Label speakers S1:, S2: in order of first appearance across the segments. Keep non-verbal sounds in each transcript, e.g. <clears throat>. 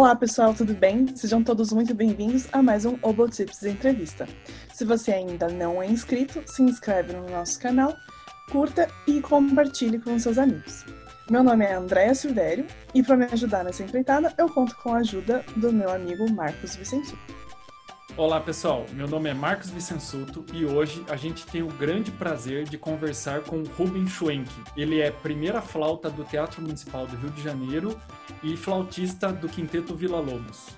S1: Olá pessoal, tudo bem? Sejam todos muito bem-vindos a mais um Obotips Entrevista. Se você ainda não é inscrito, se inscreve no nosso canal, curta e compartilhe com seus amigos. Meu nome é Andréa Silvério e para me ajudar nessa empreitada eu conto com a ajuda do meu amigo Marcos Vicentinho.
S2: Olá pessoal, meu nome é Marcos Vicensuto e hoje a gente tem o grande prazer de conversar com Ruben Schwenk. Ele é primeira flauta do Teatro Municipal do Rio de Janeiro e flautista do Quinteto Vila Lobos.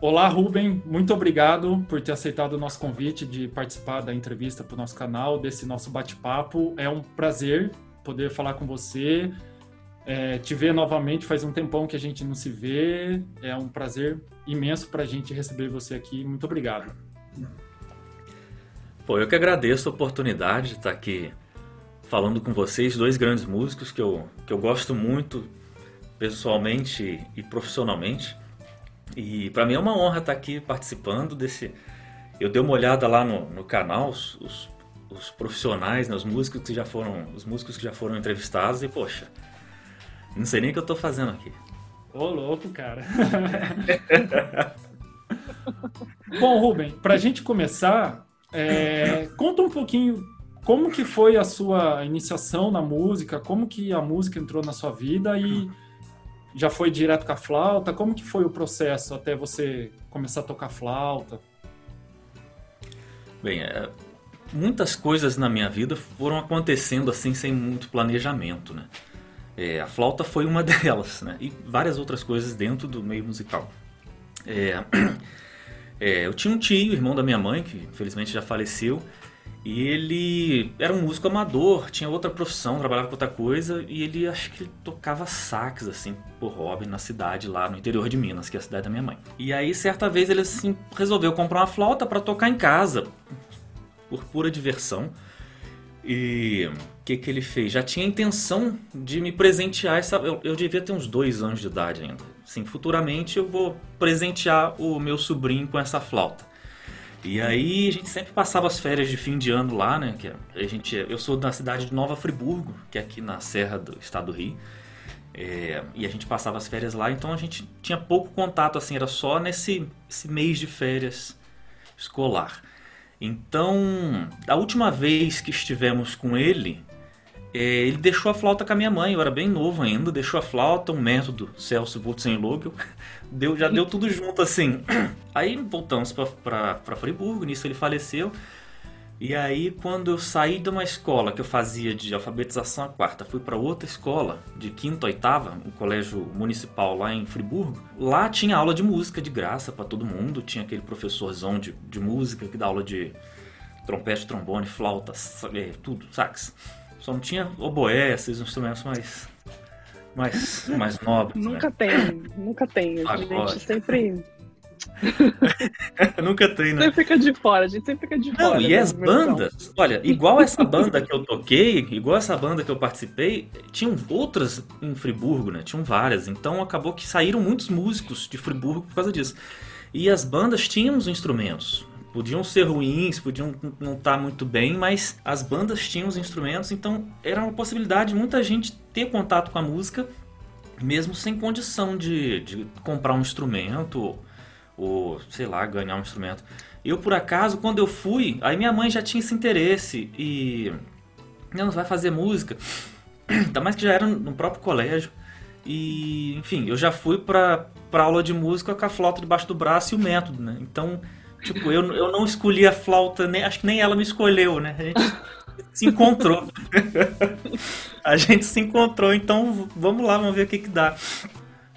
S2: Olá, Ruben, muito obrigado por ter aceitado o nosso convite de participar da entrevista para o nosso canal, desse nosso bate-papo. É um prazer poder falar com você, é, te ver novamente. Faz um tempão que a gente não se vê. É um prazer imenso para a gente receber você aqui. Muito obrigado.
S3: Pô, eu que agradeço a oportunidade de estar aqui falando com vocês, dois grandes músicos que eu, que eu gosto muito pessoalmente e profissionalmente. E para mim é uma honra estar aqui participando desse. Eu dei uma olhada lá no, no canal, os, os, os profissionais, né, os músicos que já foram, os músicos que já foram entrevistados e poxa, não sei nem o que eu tô fazendo aqui.
S2: Ô, louco, cara. <laughs> Bom, Ruben, pra gente começar, é, conta um pouquinho como que foi a sua iniciação na música, como que a música entrou na sua vida e já foi direto com a flauta, como que foi o processo até você começar a tocar flauta?
S3: Bem, é, muitas coisas na minha vida foram acontecendo assim sem muito planejamento, né? É, a flauta foi uma <laughs> delas, né? E várias outras coisas dentro do meio musical. É, <clears throat> é, eu tinha um tio, irmão da minha mãe, que infelizmente já faleceu, e ele era um músico amador, tinha outra profissão, trabalhava com outra coisa, e ele acho que ele tocava sax, assim, por hobby, na cidade lá no interior de Minas, que é a cidade da minha mãe. E aí, certa vez, ele assim, resolveu comprar uma flauta para tocar em casa, por pura diversão. E que, que ele fez? Já tinha a intenção de me presentear. Essa, eu, eu devia ter uns dois anos de idade ainda. Sim, futuramente eu vou presentear o meu sobrinho com essa flauta. E aí a gente sempre passava as férias de fim de ano lá, né? Que a gente, eu sou da cidade de Nova Friburgo, que é aqui na serra do estado do Rio. É, e a gente passava as férias lá, então a gente tinha pouco contato, assim, era só nesse esse mês de férias escolar. Então, a última vez que estivemos com ele, ele deixou a flauta com a minha mãe, eu era bem novo ainda, deixou a flauta, um método Celso Wurzenlogel, <laughs> deu, já deu tudo junto assim. <clears throat> Aí voltamos para Friburgo, nisso ele faleceu. E aí, quando eu saí de uma escola que eu fazia de alfabetização a quarta, fui para outra escola, de quinta a oitava, um colégio municipal lá em Friburgo, lá tinha aula de música de graça para todo mundo, tinha aquele professorzão de, de música que dá aula de trompete, trombone, flauta, é, tudo, sax. Só não tinha oboé, esses instrumentos mais mais, mais nobres.
S1: Nunca
S3: né?
S1: tem, nunca tem. A gente sempre <laughs>
S3: Nunca tem, né?
S1: Você fica de fora, a gente sempre fica de fora.
S3: Não, e as bandas, olha, igual essa banda que eu toquei, igual essa banda que eu participei, tinham outras em Friburgo, né? Tinham várias. Então acabou que saíram muitos músicos de Friburgo por causa disso. E as bandas tinham os instrumentos. Podiam ser ruins, podiam não estar tá muito bem, mas as bandas tinham os instrumentos, então era uma possibilidade de muita gente ter contato com a música, mesmo sem condição de, de comprar um instrumento ou sei lá, ganhar um instrumento. Eu, por acaso, quando eu fui, aí minha mãe já tinha esse interesse e. Não, vai fazer música. <clears throat> Ainda mais que já era no próprio colégio. E, enfim, eu já fui pra, pra aula de música com a flauta debaixo do braço e o método, né? Então, tipo, eu, eu não escolhi a flauta, nem, acho que nem ela me escolheu, né? A gente se encontrou. a gente se encontrou, então vamos lá, vamos ver o que que dá.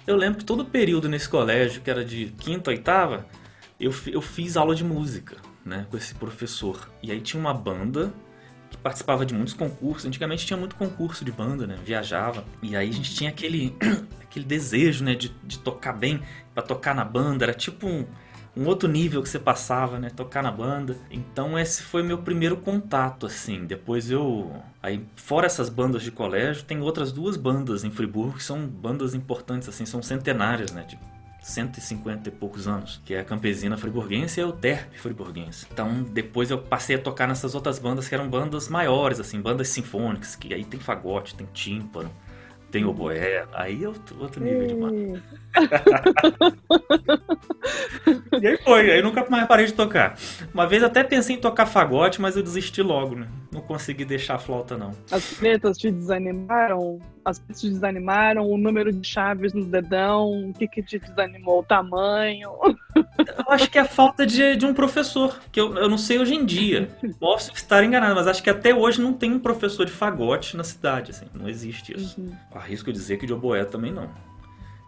S3: Eu lembro que todo período nesse colégio, que era de quinta oitava, eu, eu fiz aula de música, né, com esse professor. E aí tinha uma banda que participava de muitos concursos. Antigamente tinha muito concurso de banda, né? Viajava. E aí a gente tinha aquele, <clears throat> aquele desejo, né, de, de tocar bem, para tocar na banda. Era tipo um, um outro nível que você passava, né? Tocar na banda. Então esse foi meu primeiro contato, assim. Depois eu. Aí, fora essas bandas de colégio, tem outras duas bandas em Friburgo que são bandas importantes, assim, são centenárias, né? De 150 e poucos anos, que é a Campesina Friburguense e o Terp Friburguense. Então, depois eu passei a tocar nessas outras bandas que eram bandas maiores, assim, bandas sinfônicas, que aí tem fagote, tem tímpano, tem oboé, aí é outro, outro nível de mano. <laughs> e aí foi, aí nunca mais parei de tocar. Uma vez até pensei em tocar fagote, mas eu desisti logo, né? Não consegui deixar a flauta, não.
S4: As pretas te desanimaram? As pretas te desanimaram? O número de chaves no dedão? O que, que te desanimou? O tamanho?
S3: Eu acho que é a falta de, de um professor, que eu, eu não sei hoje em dia. Posso estar enganado, mas acho que até hoje não tem um professor de fagote na cidade, assim. Não existe isso. Uhum. Arrisco dizer que de oboé também não.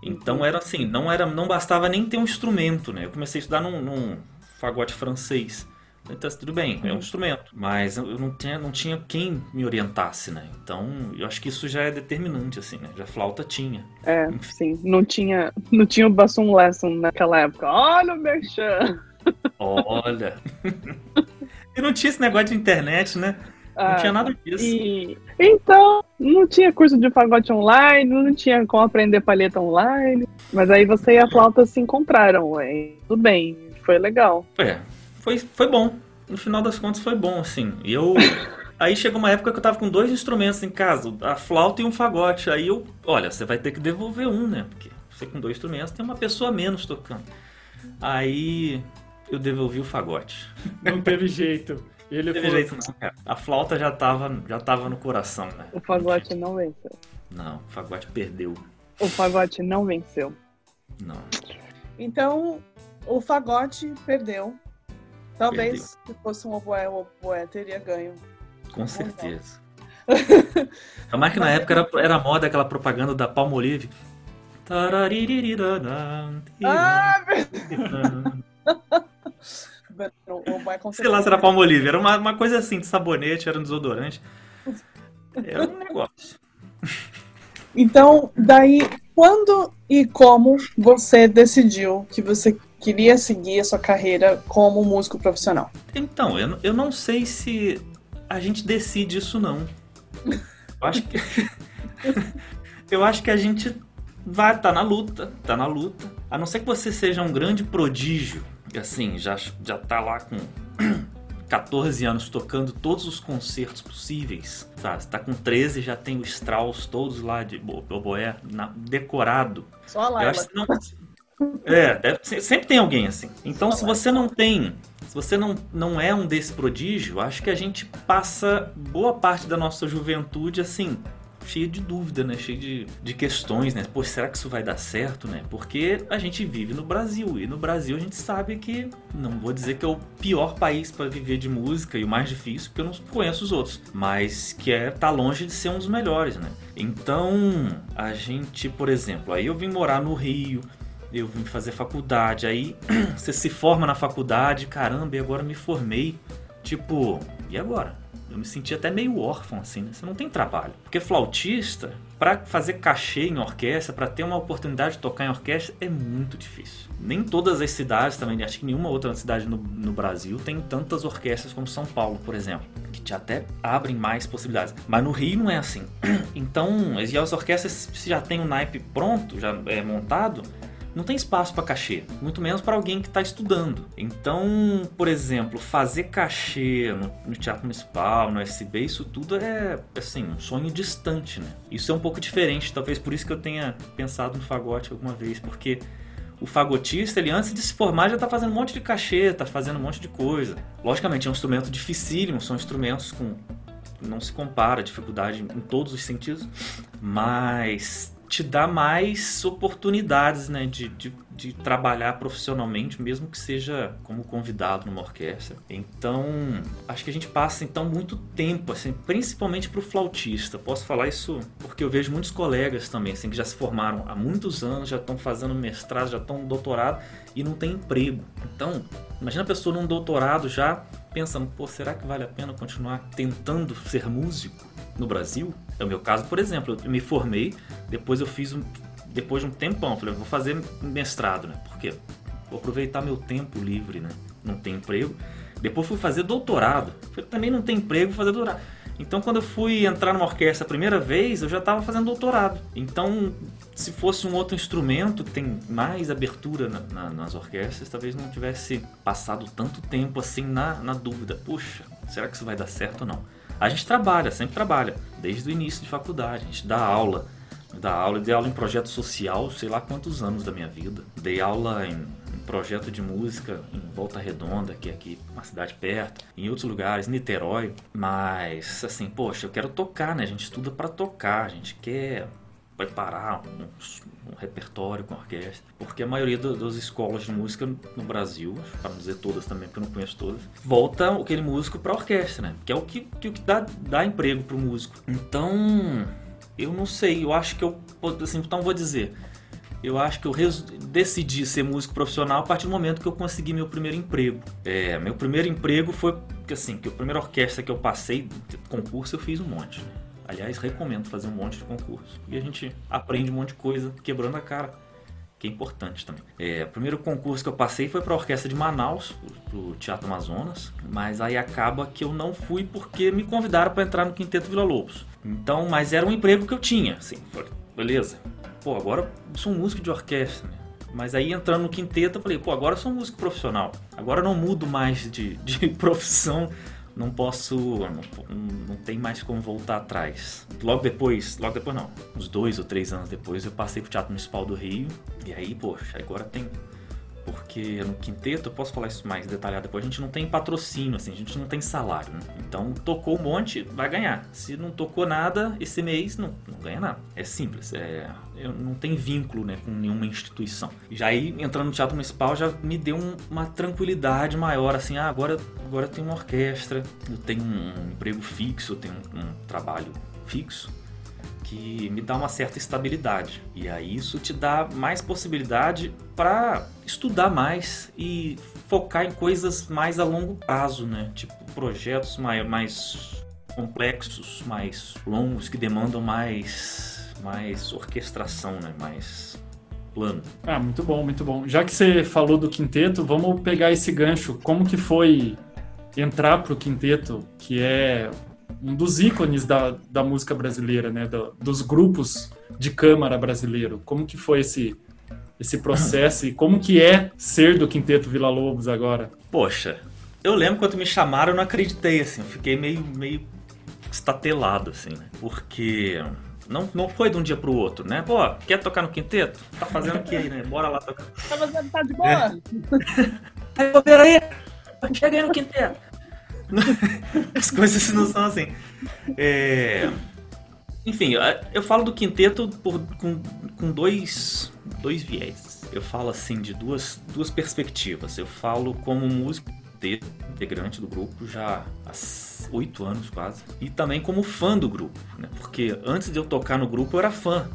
S3: Então era assim, não era, não bastava nem ter um instrumento, né? Eu comecei a estudar num, num fagote francês. Então, tudo bem, é um instrumento, mas eu não tinha, não tinha quem me orientasse, né? Então, eu acho que isso já é determinante, assim, né? Já flauta tinha.
S4: É, sim. Não tinha, não tinha o Basson Lesson naquela época. Olha o Merchan!
S3: Olha! <laughs> e não tinha esse negócio de internet, né? Não ah, tinha nada disso.
S4: E... Então, não tinha curso de fagote online, não tinha como aprender palheta online. Mas aí você e a flauta se encontraram, ué. Tudo bem, foi legal.
S3: É, foi, foi bom. No final das contas foi bom, assim. E eu. <laughs> Aí chegou uma época que eu tava com dois instrumentos em casa, a flauta e um fagote. Aí eu, olha, você vai ter que devolver um, né? Porque você com dois instrumentos tem uma pessoa menos tocando. Aí eu devolvi o fagote.
S2: Não teve jeito.
S3: Ele teve jeito não, cara. A flauta já tava, já tava no coração, né?
S4: O fagote não venceu.
S3: Não, o fagote perdeu.
S4: O fagote não venceu.
S3: Não.
S1: Então, o fagote perdeu. Talvez perdeu. se fosse um oboé, o oboé teria ganho.
S3: Com certeza. <laughs> A mais que na época era, era moda aquela propaganda da Palmolive.
S1: Ah, <laughs>
S3: Sei lá se era Palmolive, era uma, uma coisa assim de sabonete, era um desodorante. Era um negócio.
S1: Então, daí, quando e como você decidiu que você queria seguir a sua carreira como músico profissional?
S3: Então, eu, eu não sei se a gente decide isso, não. Eu acho que. <laughs> eu acho que a gente vai, tá na luta, tá na luta. A não ser que você seja um grande prodígio assim, já, já tá lá com <clears throat> 14 anos tocando todos os concertos possíveis, sabe? Você tá com 13 já tem o Strauss todos lá de oboé decorado.
S1: Só Laila. Eu acho que não...
S3: É, deve, sempre tem alguém assim. Então, Só se você não tem, se você não, não é um desse prodígio, acho que a gente passa boa parte da nossa juventude assim, cheio de dúvida, né? Cheio de, de questões, né? Pô, será que isso vai dar certo, né? Porque a gente vive no Brasil e no Brasil a gente sabe que não vou dizer que é o pior país para viver de música e o mais difícil, porque eu não conheço os outros, mas que é tá longe de ser um dos melhores, né? Então, a gente, por exemplo, aí eu vim morar no Rio, eu vim fazer faculdade, aí <clears throat> você se forma na faculdade, caramba, e agora me formei. Tipo, e agora? Eu me senti até meio órfão, assim, né? Você não tem trabalho. Porque flautista, para fazer cachê em orquestra, para ter uma oportunidade de tocar em orquestra, é muito difícil. Nem todas as cidades também, acho que nenhuma outra cidade no, no Brasil tem tantas orquestras como São Paulo, por exemplo, que te até abrem mais possibilidades. Mas no Rio não é assim. <clears throat> Então, as orquestras, se já tem o naipe pronto, já é montado, não tem espaço para cachê, muito menos para alguém que está estudando. Então, por exemplo, fazer cachê no, no, Teatro Municipal, no SB, isso tudo é assim, um sonho distante, né? Isso é um pouco diferente, talvez por isso que eu tenha pensado no fagote alguma vez, porque o fagotista, ele antes de se formar já está fazendo um monte de cachê, está fazendo um monte de coisa. Logicamente, é um instrumento dificílimo, são instrumentos com não se compara a dificuldade em todos os sentidos, mas te dá mais oportunidades né, de, de, de, trabalhar profissionalmente, mesmo que seja como convidado numa orquestra. Então, acho que a gente passa então muito tempo, assim, principalmente para o flautista. Posso falar isso porque eu vejo muitos colegas também, assim, que já se formaram há muitos anos, já estão fazendo mestrado, já estão doutorado e não tem emprego. Então, imagina a pessoa num doutorado já pensando, pô, será que vale a pena continuar tentando ser músico no Brasil? É o meu caso, por exemplo, eu me formei, depois eu fiz um, depois de um tempão, falei, vou fazer mestrado, né? Porque vou aproveitar meu tempo livre, né? Não tem emprego. Depois fui fazer doutorado. Falei, também não tem emprego, vou fazer doutorado. Então, quando eu fui entrar numa orquestra a primeira vez, eu já estava fazendo doutorado. Então, se fosse um outro instrumento que tem mais abertura na, na, nas orquestras, talvez não tivesse passado tanto tempo assim na, na dúvida. Puxa, será que isso vai dar certo ou não? A gente trabalha, sempre trabalha, desde o início de faculdade, a gente dá aula dar aula. Dei aula em projeto social, sei lá quantos anos da minha vida. Dei aula em projeto de música em Volta Redonda, que é aqui uma cidade perto, em outros lugares, Niterói. Mas, assim, poxa, eu quero tocar, né? A gente estuda para tocar, a gente quer preparar um, um, repertório com orquestra, porque a maioria do, das escolas de música no Brasil, para não dizer todas também, porque eu não conheço todas, volta aquele músico para orquestra, né? Que é o que, que, que dá, dá emprego para o músico. Então, eu não sei, eu acho que eu, assim, então vou dizer, eu acho que eu decidi ser músico profissional a partir do momento que eu consegui meu primeiro emprego. É, meu primeiro emprego foi assim, que a primeira orquestra que eu passei, concurso eu fiz um monte. Aliás, recomendo fazer um monte de concurso. E a gente aprende um monte de coisa quebrando a cara, que é importante também. É, o primeiro concurso que eu passei foi para a Orquestra de Manaus, para o Teatro Amazonas, mas aí acaba que eu não fui porque me convidaram para entrar no Quinteto Vila Lobos. Então, mas era um emprego que eu tinha, assim, foi, beleza. Pô, agora sou um músico de orquestra, né? Mas aí entrando no quinteto, eu falei, pô, agora sou um músico profissional. Agora não mudo mais de, <laughs> de profissão não posso, não, não tem mais como voltar atrás. Logo depois, logo depois não, uns dois ou três anos depois eu passei pro Teatro Municipal do Rio e aí, poxa, agora tem porque no quinteto, eu posso falar isso mais detalhado depois, a gente não tem patrocínio, assim, a gente não tem salário, né? Então, tocou um monte, vai ganhar. Se não tocou nada, esse mês não, não ganha nada. É simples, é, eu não tem vínculo né, com nenhuma instituição. Já aí, entrando no Teatro Municipal, já me deu um, uma tranquilidade maior, assim, ah, agora, agora eu tenho uma orquestra, eu tenho um emprego fixo, eu tenho um, um trabalho fixo que me dá uma certa estabilidade. E aí isso te dá mais possibilidade para estudar mais e focar em coisas mais a longo prazo, né? Tipo projetos mais, mais complexos, mais longos que demandam mais mais orquestração, né? Mais plano.
S2: Ah, muito bom, muito bom. Já que você falou do quinteto, vamos pegar esse gancho. Como que foi entrar pro quinteto, que é um dos ícones da, da música brasileira, né? Do, dos grupos de câmara brasileiro. Como que foi esse, esse processo e como que é ser do Quinteto Vila Lobos agora?
S3: Poxa, eu lembro quando me chamaram, eu não acreditei, assim. Eu fiquei meio, meio estatelado, assim, né? Porque não, não foi de um dia pro outro, né? Pô, quer tocar no quinteto? Tá fazendo o que aí, né? Bora lá tocar.
S4: Tá fazendo, tá de boa? É. <laughs>
S3: tá aí? Chega aí no quinteto. <laughs> As coisas não são assim. É... Enfim, eu falo do quinteto por, com, com dois, dois viés. Eu falo assim de duas, duas perspectivas. Eu falo como músico integrante do grupo já há oito anos quase. E também como fã do grupo, né? Porque antes de eu tocar no grupo eu era fã.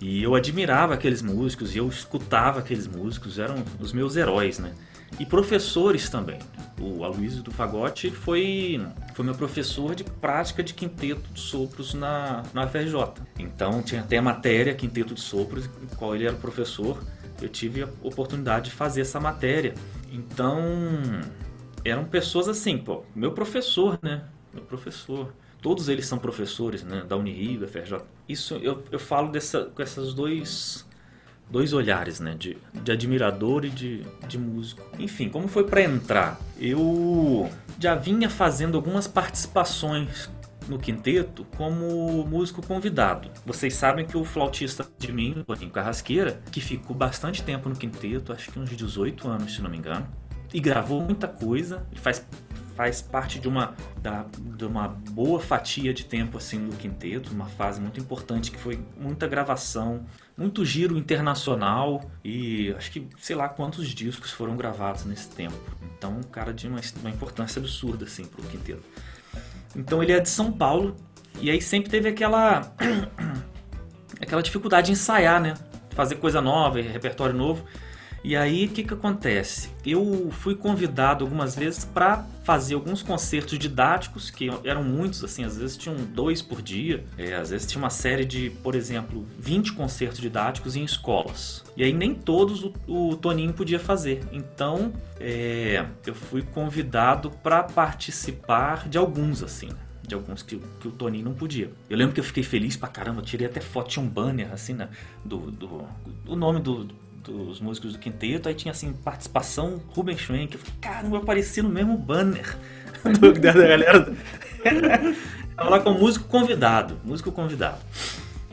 S3: E eu admirava aqueles músicos e eu escutava aqueles músicos, eram os meus heróis, né? E professores também. O Aloysio do Fagote foi, foi meu professor de prática de quinteto de sopros na, na UFRJ. Então tinha até a matéria Quinteto de Sopros, em qual ele era professor. Eu tive a oportunidade de fazer essa matéria. Então eram pessoas assim, pô, meu professor, né? Meu professor. Todos eles são professores, né? Da Unirio, da FRJ. Isso eu, eu falo dessa, com essas dois dois olhares, né? De, de admirador e de, de músico. Enfim, como foi para entrar? Eu já vinha fazendo algumas participações no quinteto como músico convidado. Vocês sabem que o flautista de mim, Toninho Carrasqueira, que ficou bastante tempo no quinteto, acho que uns 18 anos, se não me engano, e gravou muita coisa, faz faz parte de uma, da, de uma boa fatia de tempo assim no quinteto, uma fase muito importante que foi muita gravação, muito giro internacional e acho que sei lá quantos discos foram gravados nesse tempo. Então, um cara de uma, uma importância absurda assim pro quinteto. Então ele é de São Paulo e aí sempre teve aquela <clears throat> aquela dificuldade de ensaiar, né? Fazer coisa nova, repertório novo. E aí o que, que acontece? Eu fui convidado algumas vezes para fazer alguns concertos didáticos, que eram muitos, assim, às vezes tinham dois por dia, é, às vezes tinha uma série de, por exemplo, 20 concertos didáticos em escolas. E aí nem todos o, o Toninho podia fazer. Então é, eu fui convidado para participar de alguns, assim de alguns que, que, o Toninho não podia. Eu lembro que eu fiquei feliz pra caramba, tirei até foto, tinha um banner assim, né, do, do, do nome do, dos músicos do quinteto, aí tinha assim, participação Ruben Schwenk. Eu falei, caramba, eu apareci no mesmo banner <laughs> do, da galera. <laughs> Tava lá com músico convidado, músico convidado.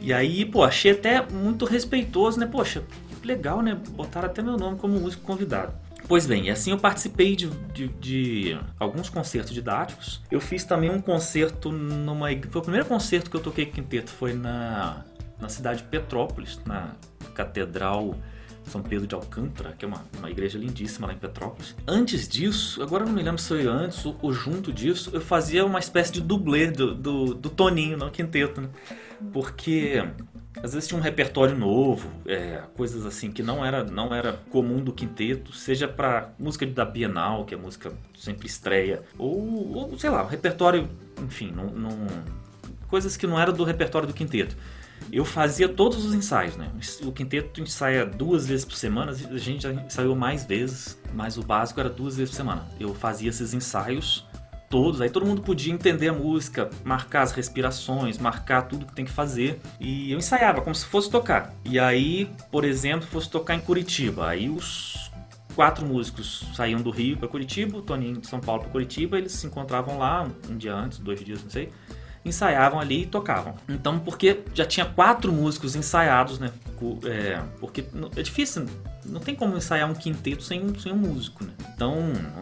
S3: E aí, pô, achei até muito respeitoso, né? Poxa, legal, né? Botaram até meu nome como músico convidado. Pois bem, assim eu participei de, de, de, alguns concertos didáticos. Eu fiz também um concerto numa. Foi o primeiro concerto que eu toquei quinteto, foi na, na cidade de Petrópolis, na Catedral São Pedro de Alcântara, que é uma, uma igreja lindíssima lá em Petrópolis. Antes disso, agora eu não me lembro se foi antes ou, ou junto disso, eu fazia uma espécie de dublê do, do, do Toninho no quinteto, né? Porque às vezes tinha um repertório novo, é, coisas assim que não era, não era comum do quinteto, seja para música da Bienal, que é música sempre estreia, ou, ou sei lá, um repertório, enfim, não, não, coisas que não eram do repertório do quinteto. Eu fazia todos os ensaios, né? O quinteto ensaia duas vezes por semana, a gente já ensaiou mais vezes, mas o básico era duas vezes por semana. Eu fazia esses ensaios todos, aí todo mundo podia entender a música, marcar as respirações, marcar tudo que tem que fazer. E eu ensaiava como se fosse tocar. E aí, por exemplo, fosse tocar em Curitiba. Aí os quatro músicos saíam do Rio para Curitiba, o Toninho de São Paulo para Curitiba, eles se encontravam lá um, dia antes, dois dias, não sei ensaiavam ali e tocavam. Então, porque já tinha quatro músicos ensaiados, né? É, porque é difícil, não tem como ensaiar um quinteto sem, sem um músico, né? Então,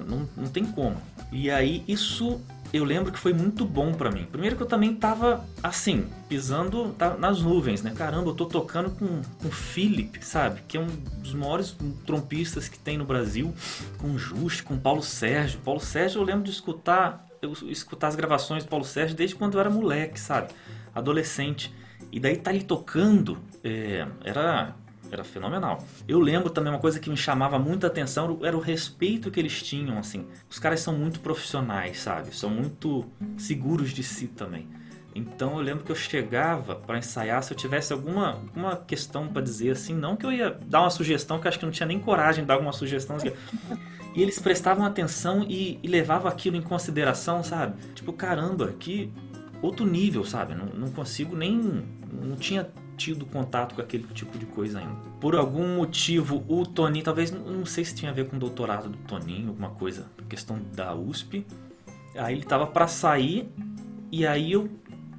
S3: não, não tem como. E aí, isso eu lembro que foi muito bom para mim. Primeiro que eu também tava assim, pisando nas nuvens, né? Caramba, eu tô tocando com, com o Philip, sabe? Que é um dos maiores trompistas que tem no Brasil, com o Just, com o Paulo Sérgio. Paulo Sérgio eu lembro de escutar eu escutar as gravações do Paulo Sérgio desde quando eu era moleque, sabe? Adolescente. E daí tá ali tocando, é, era, era fenomenal. Eu lembro também uma coisa que me chamava muita atenção, era o respeito que eles tinham, assim. Os caras são muito profissionais, sabe? São muito seguros de si também. Então eu lembro que eu chegava para ensaiar, se eu tivesse alguma, alguma questão para dizer assim, não que eu ia dar uma sugestão, que eu acho que não tinha nem coragem de dar alguma sugestão. Assim, e eles prestavam atenção e, e levavam aquilo em consideração, sabe? Tipo, caramba, que outro nível, sabe? Não, não consigo nem. Não tinha tido contato com aquele tipo de coisa ainda. Por algum motivo, o Toninho, talvez, não sei se tinha a ver com o doutorado do Toninho, alguma coisa, questão da USP. Aí ele tava para sair e aí eu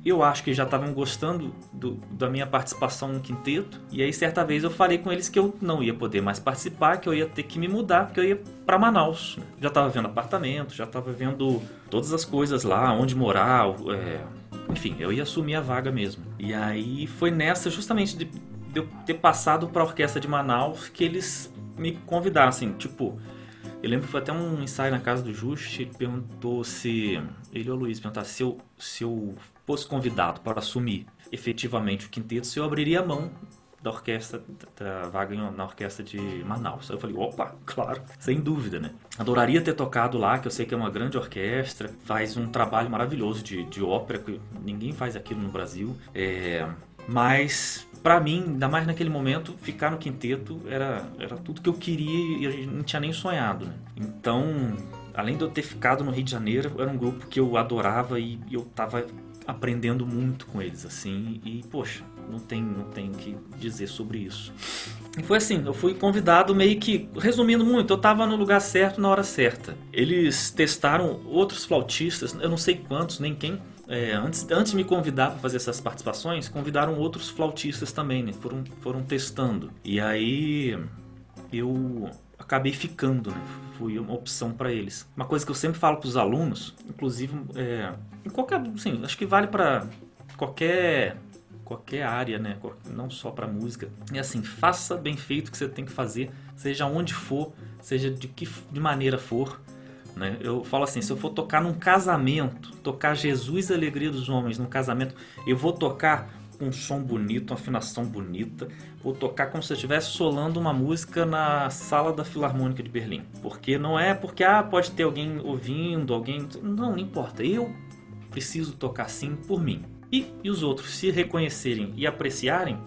S3: eu acho que já estavam gostando do, da minha participação no quinteto. E aí, certa vez, eu falei com eles que eu não ia poder mais participar, que eu ia ter que me mudar, porque eu ia para Manaus. Já estava vendo apartamento, já estava vendo todas as coisas lá, onde morar. É... Enfim, eu ia assumir a vaga mesmo. E aí foi nessa, justamente de, de eu ter passado para a orquestra de Manaus, que eles me convidaram, assim, tipo. Eu lembro que foi até um ensaio na casa do Just, ele perguntou se. Ele ou o Luiz perguntaram se eu, se eu fosse convidado para assumir efetivamente o quinteto, se eu abriria a mão da orquestra, da vaga na orquestra de Manaus. Aí eu falei, opa, <laughs> claro, sem dúvida, né? Adoraria ter tocado lá, que eu sei que é uma grande orquestra, faz um trabalho maravilhoso de, de ópera, que ninguém faz aquilo no Brasil. É, mas, para mim, ainda mais naquele momento, ficar no quinteto era, era tudo que eu queria e não tinha nem sonhado, né? Então, além de eu ter ficado no Rio de Janeiro, era um grupo que eu adorava e eu tava aprendendo muito com eles, assim, e poxa, não tem, não tem que dizer sobre isso. E foi assim, eu fui convidado meio que, resumindo muito, eu estava no lugar certo na hora certa. Eles testaram outros flautistas, eu não sei quantos, nem quem, é, antes, antes de me convidar para fazer essas participações, convidaram outros flautistas também, né? Foram, foram testando. E aí eu acabei ficando, né? Fui uma opção para eles. Uma coisa que eu sempre falo para os alunos, inclusive é, em qualquer, sim, acho que vale para qualquer qualquer área, né? Não só para música. É assim, faça bem feito o que você tem que fazer, seja onde for, seja de que de maneira for. Né? Eu falo assim, se eu for tocar num casamento, tocar Jesus Alegria dos Homens num casamento, eu vou tocar com um som bonito, uma afinação bonita. Vou tocar como se eu estivesse solando uma música na sala da Filarmônica de Berlim. Porque não é porque ah, pode ter alguém ouvindo, alguém. Não, não importa. Eu preciso tocar sim por mim. E, e os outros se reconhecerem e apreciarem,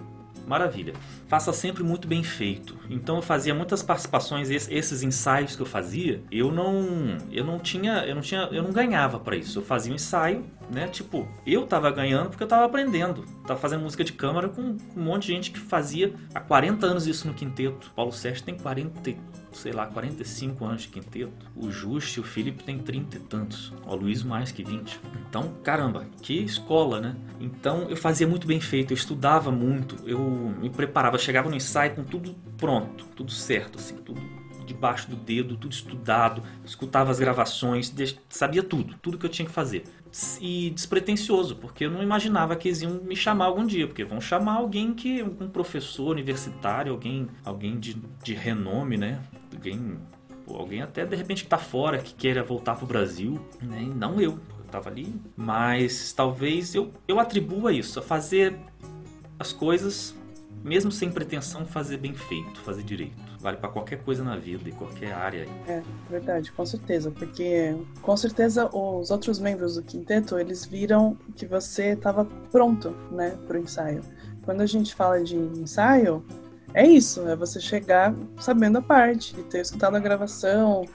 S3: maravilha. Faça sempre muito bem feito. Então eu fazia muitas participações, esses ensaios que eu fazia, eu não, eu não tinha, eu não tinha, eu não ganhava para isso. Eu fazia um ensaio, né? Tipo, eu tava ganhando porque eu tava aprendendo. tava fazendo música de câmara com um monte de gente que fazia há 40 anos isso no quinteto. Paulo Sérgio tem 40, sei lá, 45 anos de quinteto. O Justo e o Felipe tem 30 e tantos. O Luiz mais que 20. Então, caramba, que escola, né? Então eu fazia muito bem feito, eu estudava muito, eu me preparava, chegava no ensaio com tudo pronto, tudo certo, assim, tudo debaixo do dedo, tudo estudado, escutava as gravações, sabia tudo, tudo que eu tinha que fazer. E despretensioso, porque eu não imaginava que eles iam me chamar algum dia, porque vão chamar alguém que um professor universitário, alguém, alguém de, de renome, né? Alguém, alguém até de repente que tá fora, que queira voltar pro Brasil, né? E não eu, eu tava ali, mas talvez eu, eu atribua isso, a fazer as coisas mesmo sem pretensão fazer bem feito, fazer direito vale para qualquer coisa na vida e qualquer área.
S1: É, verdade, com certeza, porque com certeza os outros membros do quinteto, eles viram que você estava pronto, né, pro ensaio. Quando a gente fala de ensaio, é isso, é você chegar sabendo a parte, ter escutado a gravação,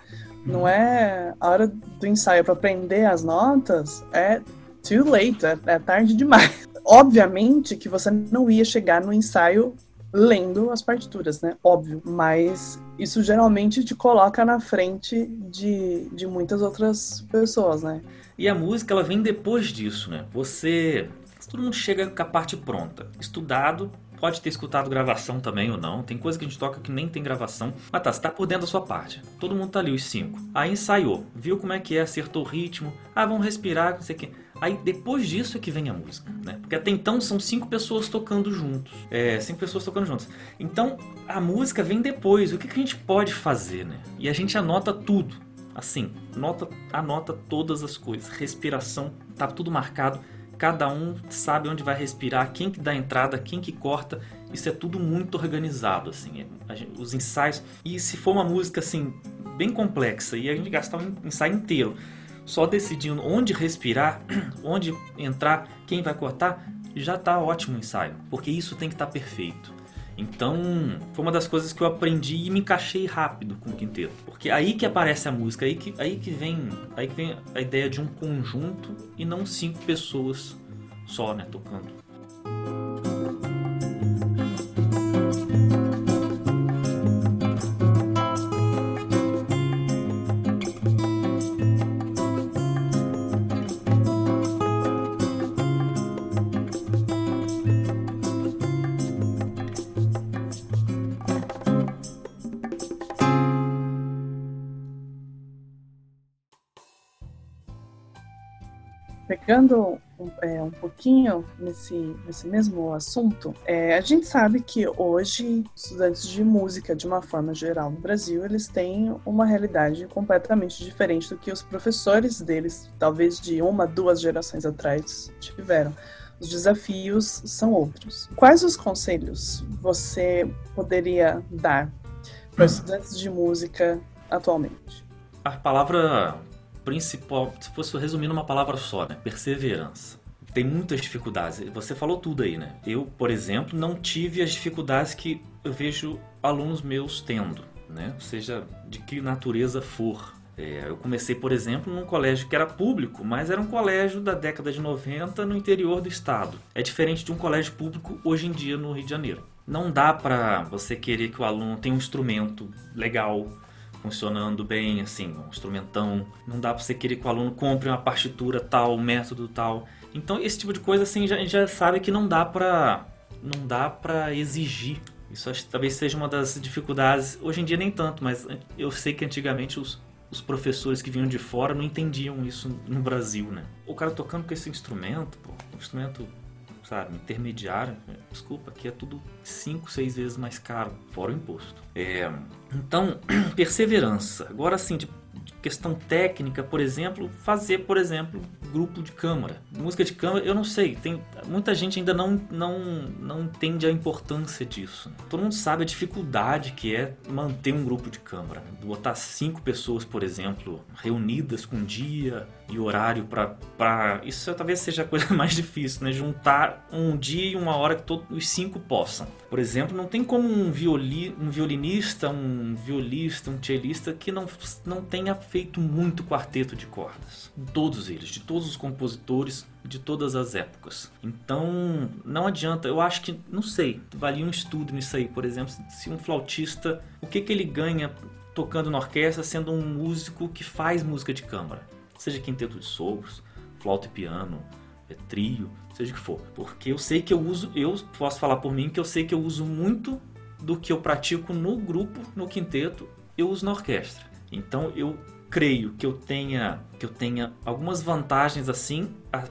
S1: não é a hora do ensaio para aprender as notas, é too late, é, é tarde demais. Obviamente que você não ia chegar no ensaio lendo as partituras, né? Óbvio. Mas isso geralmente te coloca na frente de, de muitas outras pessoas, né?
S3: E a música, ela vem depois disso, né? Você. Todo mundo chega com a parte pronta. Estudado, pode ter escutado gravação também ou não. Tem coisa que a gente toca que nem tem gravação. Mas tá, você tá por dentro da sua parte. Todo mundo tá ali, os cinco. Aí ensaiou, viu como é que é, acertou o ritmo. Ah, vamos respirar, não sei o que. Aí depois disso é que vem a música, né? Porque até então são cinco pessoas tocando juntos. É, cinco pessoas tocando juntos. Então a música vem depois. O que, que a gente pode fazer, né? E a gente anota tudo. Assim, nota, anota todas as coisas. Respiração, tá tudo marcado. Cada um sabe onde vai respirar, quem que dá entrada, quem que corta. Isso é tudo muito organizado, assim. É, gente, os ensaios. E se for uma música assim bem complexa e a gente gastar um ensaio inteiro só decidindo onde respirar, <clears throat> onde entrar, quem vai cortar, já está ótimo o ensaio, porque isso tem que estar tá perfeito. Então, foi uma das coisas que eu aprendi e me encaixei rápido com o quinteto. Porque aí que aparece a música, aí que, aí que, vem, aí que vem a ideia de um conjunto e não cinco pessoas só, né, tocando.
S1: Pegando um, é, um pouquinho nesse, nesse mesmo assunto, é, a gente sabe que hoje estudantes de música, de uma forma geral no Brasil, eles têm uma realidade completamente diferente do que os professores deles, talvez de uma, duas gerações atrás, tiveram. Os desafios são outros. Quais os conselhos você poderia dar para estudantes de música atualmente?
S3: A palavra principal, se fosse resumir numa palavra só, né? Perseverança. Tem muitas dificuldades. Você falou tudo aí, né? Eu, por exemplo, não tive as dificuldades que eu vejo alunos meus tendo, né? Seja de que natureza for. É, eu comecei, por exemplo, num colégio que era público, mas era um colégio da década de 90 no interior do estado. É diferente de um colégio público hoje em dia no Rio de Janeiro. Não dá para você querer que o aluno tenha um instrumento legal, funcionando bem, assim, um instrumentão. Não dá para você querer que o aluno compre uma partitura tal, um método tal. Então esse tipo de coisa assim já, já sabe que não dá para não dá para exigir. Isso acho que talvez seja uma das dificuldades. Hoje em dia nem tanto, mas eu sei que antigamente os, os professores que vinham de fora não entendiam isso no Brasil, né? O cara tocando com esse instrumento, pô, um instrumento sabe, intermediário, desculpa, aqui é tudo 5, 6 vezes mais caro, fora o imposto. É, então, <clears throat> perseverança. Agora, assim, de questão técnica, por exemplo, fazer, por exemplo, grupo de câmara. Música de câmara, eu não sei, tem muita gente ainda não não não entende a importância disso. Todo mundo sabe a dificuldade que é manter um grupo de câmara, né? botar cinco pessoas, por exemplo, reunidas com dia e horário para isso talvez seja a coisa <laughs> mais difícil, né? Juntar um dia e uma hora que todos os cinco possam. Por exemplo, não tem como um, violi, um violinista, um violista, um cellista que não, não tenha feito muito quarteto de cordas. Todos eles, de todos os compositores de todas as épocas. Então, não adianta, eu acho que, não sei, valia um estudo nisso aí, por exemplo, se um flautista, o que, que ele ganha tocando na orquestra sendo um músico que faz música de câmara, seja quinteto de sopros, flauta e piano, é trio, seja o que for. Porque eu sei que eu uso, eu posso falar por mim que eu sei que eu uso muito do que eu pratico no grupo, no quinteto, eu uso na orquestra. Então eu creio que eu tenha que eu tenha algumas vantagens assim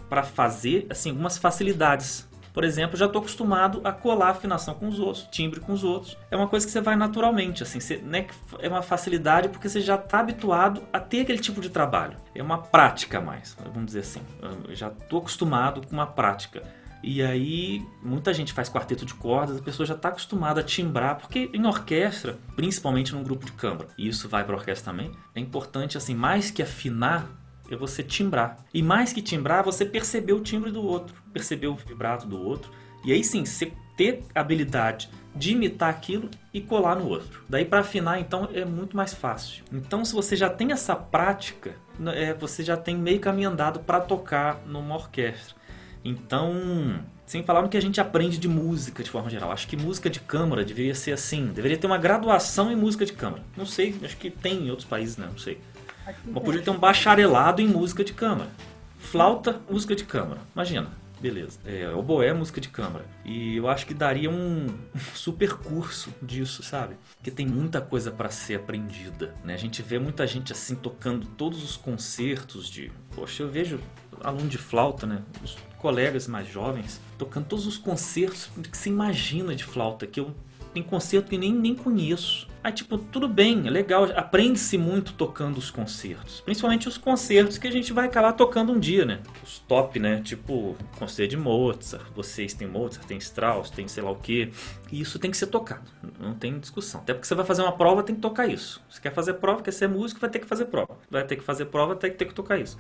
S3: para fazer assim algumas facilidades por exemplo, já estou acostumado a colar afinação com os outros, timbre com os outros. É uma coisa que você vai naturalmente, assim, você, né, é uma facilidade porque você já está habituado a ter aquele tipo de trabalho. É uma prática mais, vamos dizer assim. Eu já estou acostumado com uma prática. E aí, muita gente faz quarteto de cordas, a pessoa já está acostumada a timbrar, porque em orquestra, principalmente num grupo de câmara, e isso vai para orquestra também, é importante, assim, mais que afinar, é você timbrar. E mais que timbrar, você perceber o timbre do outro, perceber o vibrato do outro. E aí sim, você ter habilidade de imitar aquilo e colar no outro. Daí para afinar, então, é muito mais fácil. Então, se você já tem essa prática, é, você já tem meio caminho andado para tocar numa orquestra. Então, sem falar no que a gente aprende de música de forma geral. Acho que música de câmara deveria ser assim. Deveria ter uma graduação em música de câmara. Não sei, acho que tem em outros países, né? Não sei. Mas podia ter um bacharelado em música de câmara. Flauta, música de câmara. Imagina. Beleza. É, oboé, música de câmara. E eu acho que daria um, super curso disso, sabe? Porque tem muita coisa para ser aprendida, né? A gente vê muita gente assim tocando todos os concertos de... Poxa, eu vejo aluno de flauta, né? Os colegas mais jovens tocando todos os concertos que se imagina de flauta, que eu tem concerto que nem, nem conheço. Aí, tipo, tudo bem, é legal, aprende-se muito tocando os concertos. Principalmente os concertos que a gente vai acabar tocando um dia, né? Os top, né? Tipo, concerto de Mozart, vocês têm Mozart, tem Strauss, tem sei lá o que. E isso tem que ser tocado, não tem discussão. Até porque você vai fazer uma prova, tem que tocar isso. Você quer fazer prova, quer ser músico, vai ter que fazer prova. Vai ter que fazer prova, tem que ter que tocar isso.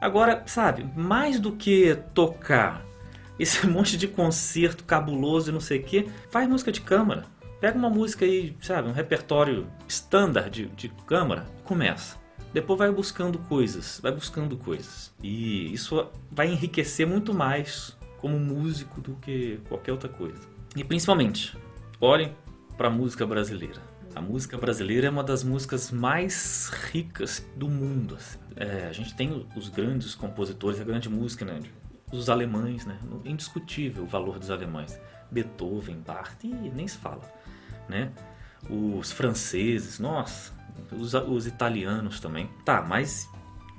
S3: Agora, sabe, mais do que tocar esse monte de concerto cabuloso e não sei o que, faz música de câmara. Pega uma música aí, sabe, um repertório standard de, de câmara, começa. Depois vai buscando coisas, vai buscando coisas. E isso vai enriquecer muito mais como músico do que qualquer outra coisa. E principalmente, olhem para a música brasileira. A música brasileira é uma das músicas mais ricas do mundo. Assim. É, a gente tem os grandes compositores, a grande música, né? Os alemães, né? Indiscutível o valor dos alemães. Beethoven, Bach, e nem se fala né? Os franceses, nossa, os, os italianos também. Tá, mas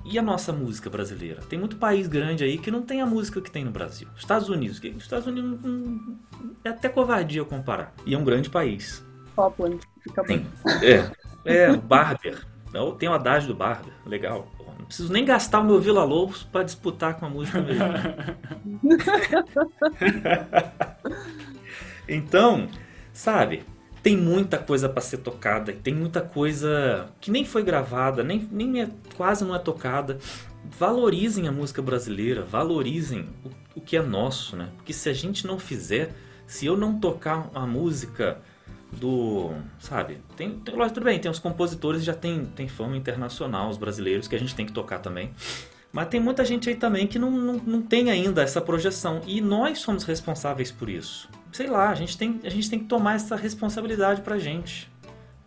S3: e a nossa música brasileira? Tem muito país grande aí que não tem a música que tem no Brasil. Estados Unidos, que Estados Unidos hum, é até covardia comparar. E é um grande país.
S1: Copland, fica
S3: bem. É, <laughs> é, Barber. Tem o adágio do Barber, legal. Preciso nem gastar o meu Vila Lobos para disputar com a música mesmo. <laughs> então, sabe, tem muita coisa para ser tocada, tem muita coisa que nem foi gravada, nem, nem é, quase não é tocada. Valorizem a música brasileira, valorizem o, o que é nosso, né? Porque se a gente não fizer, se eu não tocar a música do, sabe, tem, tem tudo bem, tem os compositores já tem, tem fama internacional, os brasileiros, que a gente tem que tocar também. Mas tem muita gente aí também que não, não, não tem ainda essa projeção. E nós somos responsáveis por isso sei lá, a gente tem, a gente tem que tomar essa responsabilidade pra gente.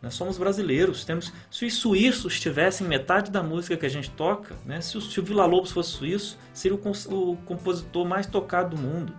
S3: Nós somos brasileiros, temos. Se os suíços tivessem metade da música que a gente toca, né? Se o, se o Vila Lobos fosse suíço, seria o, o compositor mais tocado do mundo,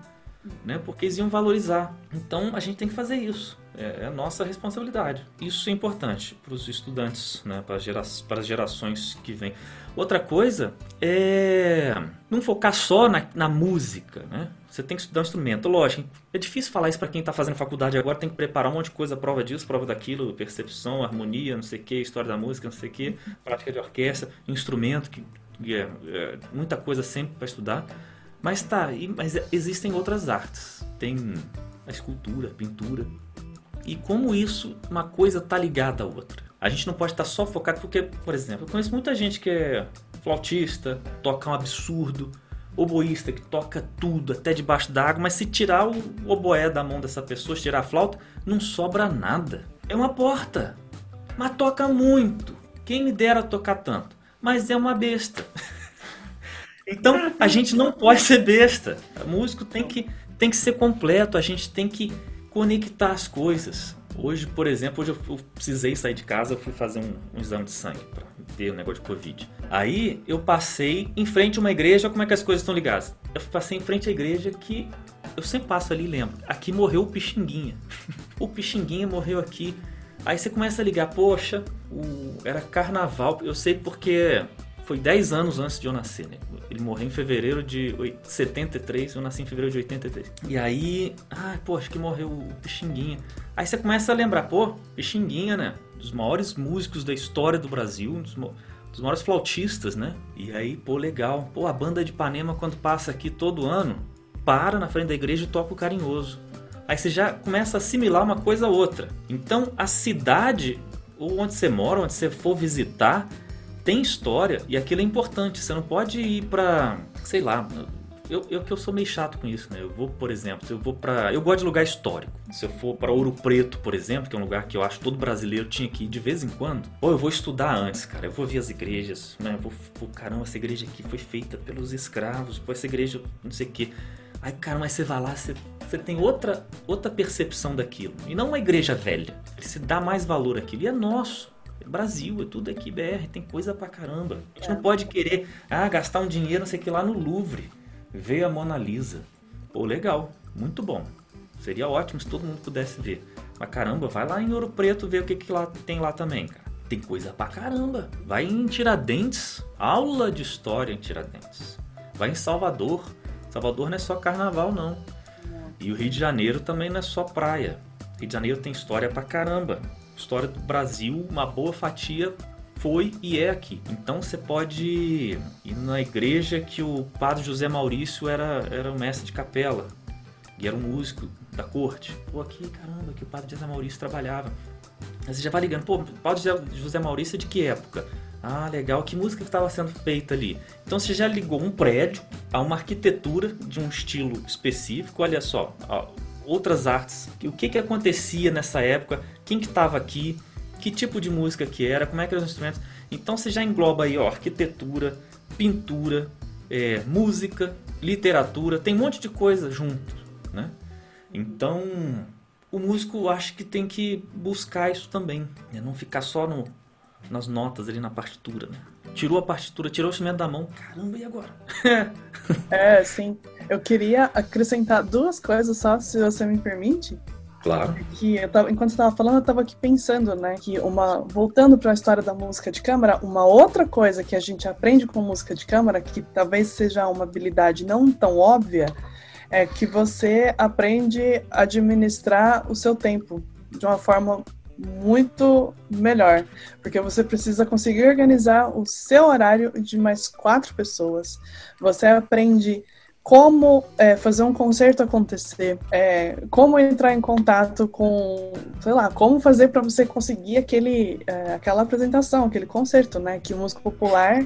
S3: né? Porque eles iam valorizar. Então a gente tem que fazer isso. É, é nossa responsabilidade. Isso é importante para os estudantes, né? Para, gera, para as gerações que vêm. Outra coisa é não focar só na, na música, né? Você tem que estudar um instrumento. Lógico, é difícil falar isso para quem está fazendo faculdade agora, tem que preparar um monte de coisa, prova disso, prova daquilo, percepção, harmonia, não sei o que, história da música, não sei o que, prática de orquestra, instrumento, que, é, é, muita coisa sempre para estudar. Mas tá, mas existem outras artes. Tem a escultura, a pintura. E como isso, uma coisa tá ligada à outra. A gente não pode estar tá só focado, porque, por exemplo, eu conheço muita gente que é flautista, toca um absurdo, oboísta que toca tudo, até debaixo d'água, mas se tirar o oboé da mão dessa pessoa, tirar a flauta, não sobra nada. É uma porta, mas toca muito. Quem me dera tocar tanto, mas é uma besta. <laughs> Então, a gente não pode ser besta. O músico tem que, tem que ser completo, a gente tem que conectar as coisas. Hoje, por exemplo, hoje eu precisei sair de casa, eu fui fazer um, um exame de sangue para ver o negócio de Covid. Aí eu passei em frente a uma igreja, como é que as coisas estão ligadas? Eu passei em frente à igreja que eu sempre passo ali e lembro. Aqui morreu o Pixinguinha. <laughs> o Pixinguinha morreu aqui. Aí você começa a ligar, poxa, o... era carnaval. Eu sei porque foi 10 anos antes de eu nascer, né? Ele morreu em fevereiro de 73, eu nasci em fevereiro de 83. E aí, ai, pô, acho que morreu o Pixinguinha. Aí você começa a lembrar, pô, Pixinguinha, né? Dos maiores músicos da história do Brasil, dos, dos maiores flautistas, né? E aí, pô, legal. Pô, a banda de Ipanema, quando passa aqui todo ano, para na frente da igreja e toca o carinhoso. Aí você já começa a assimilar uma coisa a outra. Então, a cidade, ou onde você mora, onde você for visitar, tem história e aquilo é importante. Você não pode ir pra, sei lá, eu, eu que eu sou meio chato com isso, né? Eu vou, por exemplo, se eu vou para, eu gosto de lugar histórico. Se eu for para Ouro Preto, por exemplo, que é um lugar que eu acho todo brasileiro tinha que ir de vez em quando, ou eu vou estudar antes, cara. Eu vou ver as igrejas, né? Eu vou, caramba, essa igreja aqui foi feita pelos escravos, pô, essa igreja, não sei o quê. Aí, cara, mas você vai lá, você, você tem outra, outra percepção daquilo. E não uma igreja velha. Você dá mais valor àquilo. E é nosso. Brasil, é tudo aqui BR, tem coisa pra caramba. A gente é. não pode querer ah, gastar um dinheiro, não sei o que, lá no Louvre. Ver a Mona Lisa. Pô, legal, muito bom. Seria ótimo se todo mundo pudesse ver. Mas caramba, vai lá em Ouro Preto ver o que, que lá tem lá também, cara. Tem coisa pra caramba. Vai em Tiradentes, aula de história em Tiradentes. Vai em Salvador. Salvador não é só carnaval, não. E o Rio de Janeiro também não é só praia. Rio de Janeiro tem história pra caramba história do Brasil, uma boa fatia foi e é aqui. Então você pode ir na igreja que o padre José Maurício era, era o mestre de capela e era um músico da corte. Pô, aqui, caramba, que o padre José Maurício trabalhava. Aí você já vai ligando, pô, o padre José Maurício é de que época? Ah, legal, que música estava sendo feita ali? Então você já ligou um prédio a uma arquitetura de um estilo específico, olha só, outras artes. O que, que acontecia nessa época, quem que estava aqui, que tipo de música que era, como é que eram os instrumentos. Então você já engloba aí ó, arquitetura, pintura, é, música, literatura, tem um monte de coisa junto, né? Então o músico acho que tem que buscar isso também, né? não ficar só no, nas notas ali na partitura, né? Tirou a partitura, tirou o instrumento da mão, caramba, e agora? <laughs>
S1: é, sim. Eu queria acrescentar duas coisas só, se você me permite.
S3: Claro.
S1: Que eu tava, enquanto você estava falando, eu estava aqui pensando, né, que uma voltando para a história da música de câmara, uma outra coisa que a gente aprende com música de câmara, que talvez seja uma habilidade não tão óbvia, é que você aprende a administrar o seu tempo de uma forma muito melhor, porque você precisa conseguir organizar o seu horário de mais quatro pessoas. Você aprende como é, fazer um concerto acontecer, é, como entrar em contato com, sei lá, como fazer para você conseguir aquele, é, aquela apresentação, aquele concerto, né? Que o músico popular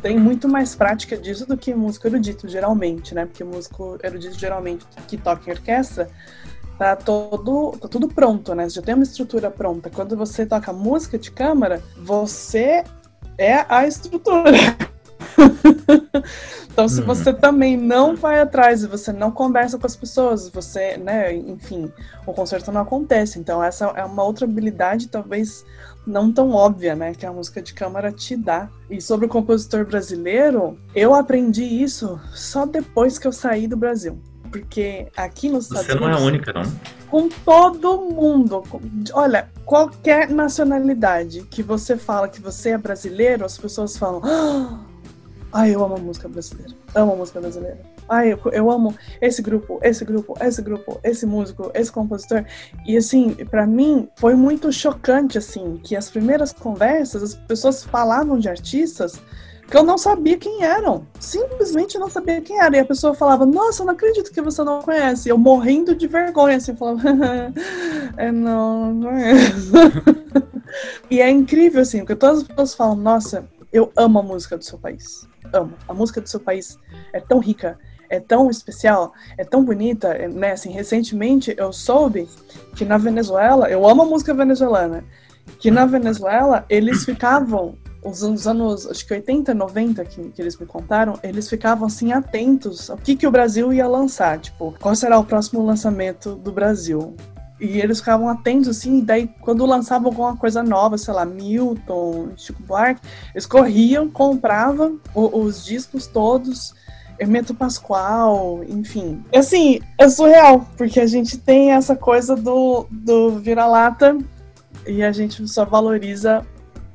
S1: tem muito mais prática disso do que músico erudito, geralmente, né? Porque músico erudito, geralmente, que toca em orquestra, tá todo tá tudo pronto, né? Você já tem uma estrutura pronta. Quando você toca música de câmara, você é a estrutura. <laughs> então, se uhum. você também não vai atrás e você não conversa com as pessoas, você, né, enfim, o concerto não acontece. Então, essa é uma outra habilidade, talvez não tão óbvia, né, que a música de câmara te dá. E sobre o compositor brasileiro, eu aprendi isso só depois que eu saí do Brasil. Porque aqui nos Estados
S3: Você não é a única, não?
S1: Com todo mundo. Olha, qualquer nacionalidade que você fala que você é brasileiro, as pessoas falam. Ah, Ai, eu amo a música brasileira. Amo a música brasileira. Ai, eu, eu amo esse grupo, esse grupo, esse grupo, esse músico, esse compositor. E assim, para mim foi muito chocante assim que as primeiras conversas as pessoas falavam de artistas que eu não sabia quem eram. Simplesmente não sabia quem era. E a pessoa falava, nossa, não acredito que você não conhece. Eu morrendo de vergonha, assim, falava, <laughs> é, não, não conheço. <laughs> e é incrível, assim, porque todas as pessoas falam, nossa, eu amo a música do seu país amo. A música do seu país é tão rica, é tão especial, é tão bonita, né? Assim, recentemente eu soube que na Venezuela, eu amo a música venezuelana, que na Venezuela eles ficavam os anos, acho que 80, 90 que, que eles me contaram, eles ficavam assim atentos ao que, que o Brasil ia lançar, tipo, qual será o próximo lançamento do Brasil. E eles ficavam atentos, assim, e daí quando lançavam alguma coisa nova, sei lá, Milton, Chico Buarque, eles corriam, compravam os discos todos, Hermeto Pascoal, enfim. Assim, é surreal, porque a gente tem essa coisa do, do vira-lata e a gente só valoriza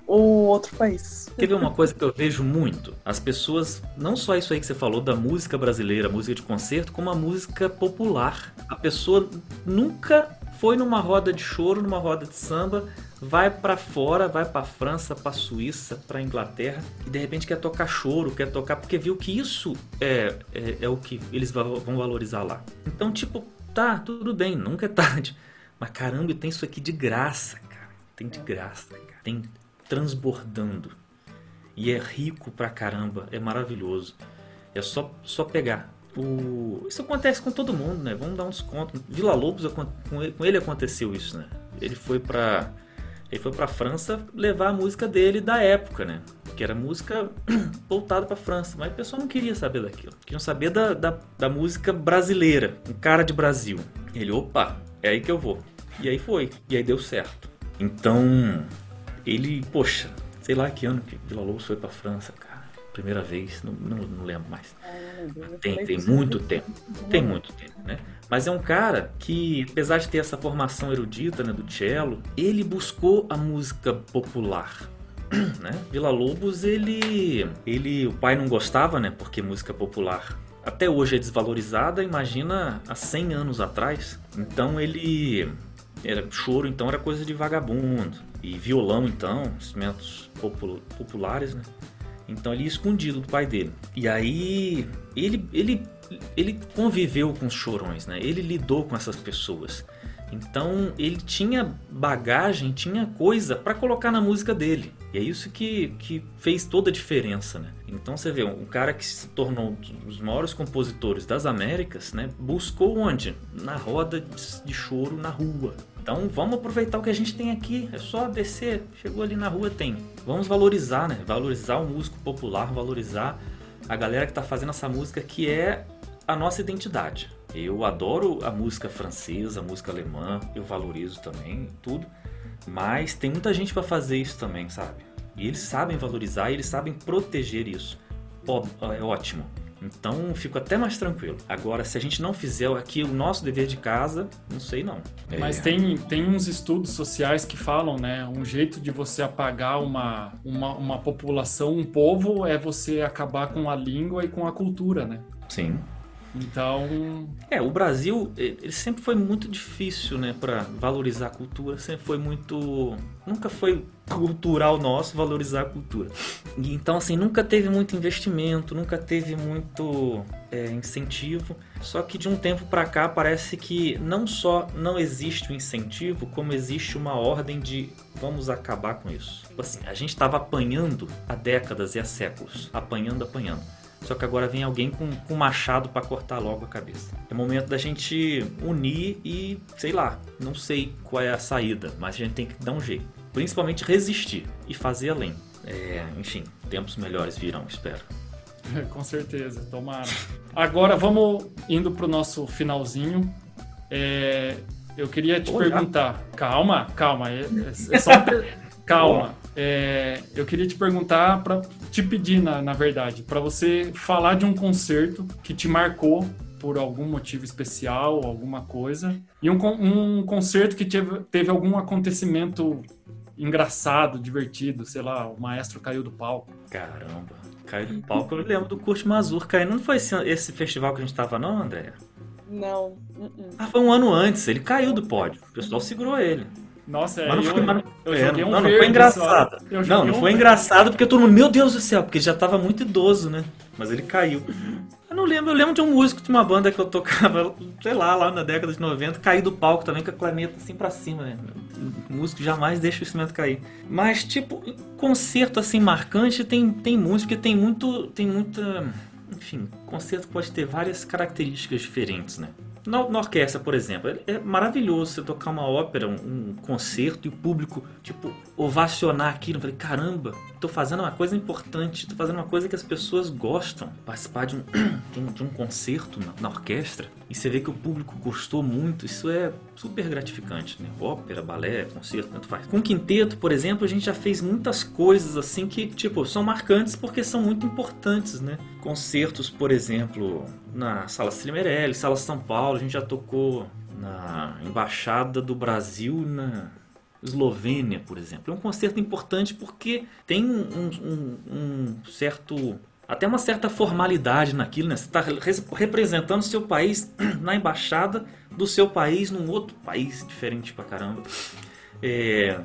S1: o outro país.
S3: Quer ver uma coisa que eu vejo muito? As pessoas, não só isso aí que você falou da música brasileira, música de concerto, como a música popular. A pessoa nunca foi numa roda de choro, numa roda de samba, vai para fora, vai para França, para Suíça, para Inglaterra e de repente quer tocar choro, quer tocar porque viu que isso é, é, é o que eles vão valorizar lá. Então, tipo, tá, tudo bem, nunca é tarde. <laughs> Mas caramba, tem isso aqui de graça, cara. Tem de graça, cara. Tem transbordando. E é rico pra caramba, é maravilhoso. É só, só pegar. O... Isso acontece com todo mundo, né? Vamos dar um desconto. Vila Lobos, com ele aconteceu isso, né? Ele foi pra ele foi para França levar a música dele da época, né? Que era música <clears throat> voltada para França, mas o pessoal não queria saber daquilo. Queriam saber da, da, da música brasileira, um cara de Brasil. Ele, opa, é aí que eu vou. E aí foi, e aí deu certo. Então, ele, poxa, sei lá que ano que Vila Lobos foi para França. Primeira vez, não, não, não lembro mais. Tem, tem muito tempo. Tem muito tempo, né? Mas é um cara que, apesar de ter essa formação erudita né, do cello, ele buscou a música popular. <clears throat> Né? Vila Lobos, ele, ele, o pai não gostava, né? Porque música popular até hoje é desvalorizada. Imagina há 100 anos atrás. Então ele era choro, então era coisa de vagabundo e violão, então instrumentos populares, né? Então ele ia escondido do pai dele. E aí ele, ele, ele conviveu com os chorões, né? Ele lidou com essas pessoas. Então ele tinha bagagem, tinha coisa para colocar na música dele. E é isso que, que fez toda a diferença, né? Então você vê, um cara que se tornou um dos maiores compositores das Américas, né? Buscou onde? Na roda de choro na rua. Então vamos aproveitar o que a gente tem aqui. É só descer, chegou ali na rua, tem. Vamos valorizar, né? Valorizar o músico popular, valorizar a galera que está fazendo essa música que é a nossa identidade. Eu adoro a música francesa, a música alemã, eu valorizo também tudo, mas tem muita gente para fazer isso também, sabe? E eles sabem valorizar, eles sabem proteger isso. é ótimo. Então fico até mais tranquilo. Agora, se a gente não fizer aqui o nosso dever de casa, não sei não.
S2: É... Mas tem, tem uns estudos sociais que falam, né? Um jeito de você apagar uma, uma, uma população, um povo, é você acabar com a língua e com a cultura, né?
S3: Sim.
S2: Então.
S3: É, o Brasil, ele sempre foi muito difícil, né, para valorizar a cultura, sempre foi muito. Nunca foi cultural nosso valorizar a cultura. Então, assim, nunca teve muito investimento, nunca teve muito é, incentivo. Só que de um tempo para cá parece que não só não existe o incentivo, como existe uma ordem de vamos acabar com isso. Tipo assim, a gente estava apanhando há décadas e há séculos apanhando, apanhando só que agora vem alguém com, com machado para cortar logo a cabeça. É momento da gente unir e, sei lá, não sei qual é a saída, mas a gente tem que dar um jeito. Principalmente resistir e fazer além. É, enfim, tempos melhores virão, espero. <laughs>
S2: Com certeza, tomara. Agora vamos indo para o nosso finalzinho. É, eu queria te perguntar. Calma, calma. É, é, é só. Calma. É, eu queria te perguntar, para te pedir, na, na verdade, para você falar de um concerto que te marcou por algum motivo especial, alguma coisa, e um, um concerto que teve, teve algum acontecimento engraçado, divertido, sei lá, o maestro caiu do palco.
S3: Caramba, caiu do palco. Eu lembro do Kurt Mazur caindo. Não foi esse, esse festival que a gente tava, não, André?
S1: Não. Uh -uh.
S3: Ah, foi um ano antes. Ele caiu do pódio. O pessoal segurou ele.
S2: Nossa,
S3: mas não
S2: eu,
S3: foi, mas,
S2: eu joguei um
S3: não, não foi engraçado. Não, não
S2: um
S3: foi engraçado porque todo mundo, meu Deus do céu, porque ele já tava muito idoso, né? Mas ele caiu. Eu não lembro, eu lembro de um músico de uma banda que eu tocava, sei lá, lá na década de 90, cair do palco também com a clarneta assim pra cima, né? O músico jamais deixa o instrumento cair. Mas, tipo, concerto assim marcante tem, tem muitos, porque tem muito. tem muita. Enfim, concerto pode ter várias características diferentes, né? Na, na, orquestra, por exemplo, é, é, maravilhoso você tocar uma ópera, um, um, concerto e o público, tipo, ovacionar aquilo. Eu falei, caramba, tô fazendo uma coisa importante, tô fazendo uma coisa que as pessoas gostam. Participar de um, <clears throat> de um, de um concerto na, na, orquestra e você vê que o público gostou muito, isso é super gratificante, né? Ópera, balé, concerto, tanto faz. Com quinteto, por exemplo, a gente já fez muitas coisas assim que, tipo, são marcantes porque são muito importantes, né? Concertos, por exemplo, na Sala Cilimerelli, Sala São Paulo, a gente já tocou na Embaixada do Brasil na Eslovênia, por exemplo. É um concerto importante porque tem um, um, um certo. até uma certa formalidade naquilo, né? Você está representando seu país <clears throat> na embaixada do seu país num outro país diferente pra caramba. É,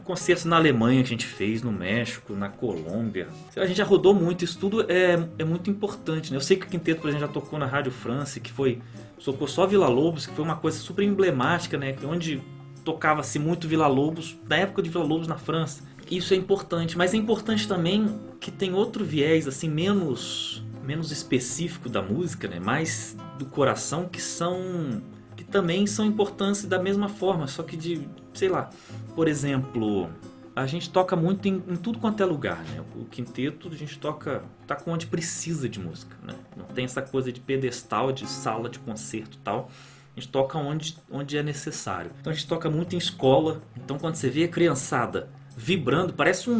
S3: na Alemanha que a gente fez, no México, na Colômbia. A gente já rodou muito, isso tudo é, é muito importante. Né? Eu sei que o Quinteto, por exemplo, já tocou na Rádio France, que foi. Tocou só Vila Lobos, que foi uma coisa super emblemática, né? Onde tocava-se muito Vila Lobos, da época de Vila Lobos na França. Isso é importante, mas é importante também que tem outro viés assim menos menos específico da música, né? Mais do coração que são que também são importantes da mesma forma, só que de, sei lá, por exemplo, a gente toca muito em, em, tudo quanto é lugar, né? O quinteto a gente toca, tá com onde precisa de música, né? Não tem essa coisa de pedestal, de sala de concerto tal. A gente toca onde, onde é necessário. Então a gente toca muito em escola. Então quando você vê a criançada vibrando, parece um,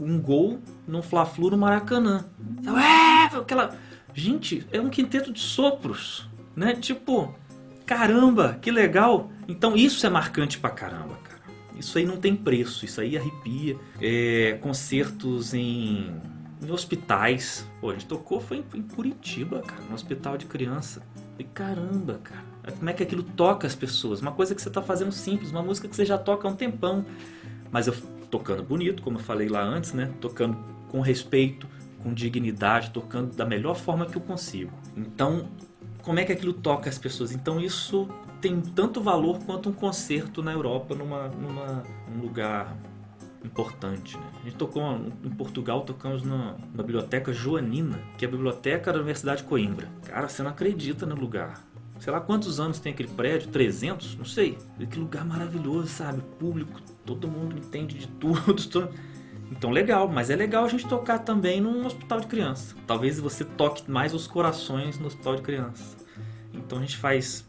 S3: um gol num Fla-Flu no Maracanã. É, aquela... Gente, é um quinteto de sopros, né? Tipo, caramba, que legal. Então isso é marcante pra caramba, cara. Isso aí não tem preço, isso aí arrepia. É, concertos em, em hospitais. Pô, a gente tocou foi em, em Curitiba, cara, no hospital de criança. E caramba, cara. Como é que aquilo toca as pessoas? Uma coisa que você está fazendo simples, uma música que você já toca há um tempão. Mas eu tocando bonito, como eu falei lá antes, né? Tocando com respeito, com dignidade, tocando da melhor forma que eu consigo. Então, como é que aquilo toca as pessoas? Então, isso tem tanto valor quanto um concerto na Europa, numa, numa um lugar importante. Né? A gente tocou em Portugal, tocamos na, na biblioteca Joanina, que é a biblioteca da Universidade de Coimbra. Cara, você não acredita no lugar sei lá quantos anos tem aquele prédio, 300, não sei. Que lugar maravilhoso, sabe? Público, todo mundo entende de <laughs> tudo. Então legal, mas é legal a gente tocar também num hospital de criança. Talvez você toque mais os corações no hospital de criança. Então a gente faz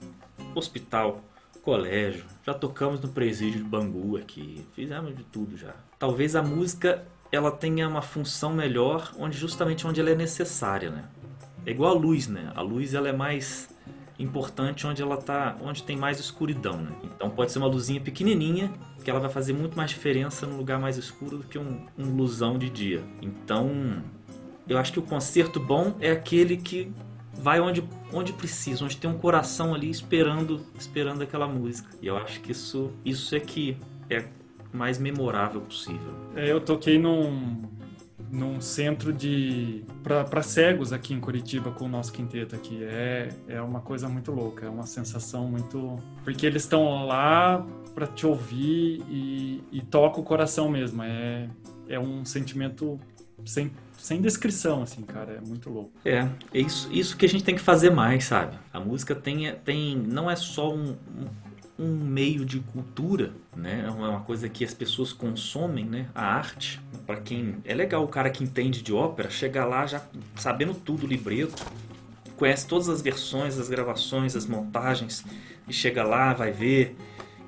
S3: hospital, colégio, já tocamos no presídio de Bangu aqui, fizemos de tudo já. Talvez a música ela tenha uma função melhor onde justamente onde ela é necessária, né? É igual a luz, né? A luz ela é mais importante onde ela tá, onde tem mais escuridão, né? Então pode ser uma luzinha pequenininha que ela vai fazer muito mais diferença num lugar mais escuro do que um, um luzão de dia. Então eu acho que o concerto bom é aquele que vai onde, onde precisa, onde tem um coração ali esperando esperando aquela música. E eu acho que isso isso é que é mais memorável possível.
S2: É, eu toquei num num centro de para cegos aqui em Curitiba com o nosso quinteto aqui. É, é uma coisa muito louca, é uma sensação muito. Porque eles estão lá para te ouvir e, e toca o coração mesmo. É, é um sentimento sem, sem descrição, assim, cara. É muito louco.
S3: É, é isso, isso que a gente tem que fazer mais, sabe? A música tem, tem não é só um, um um meio de cultura, né? É uma coisa que as pessoas consomem, né? A arte. Para quem é legal o cara que entende de ópera chegar lá já sabendo tudo o libreto, conhece todas as versões, as gravações, as montagens e chega lá, vai ver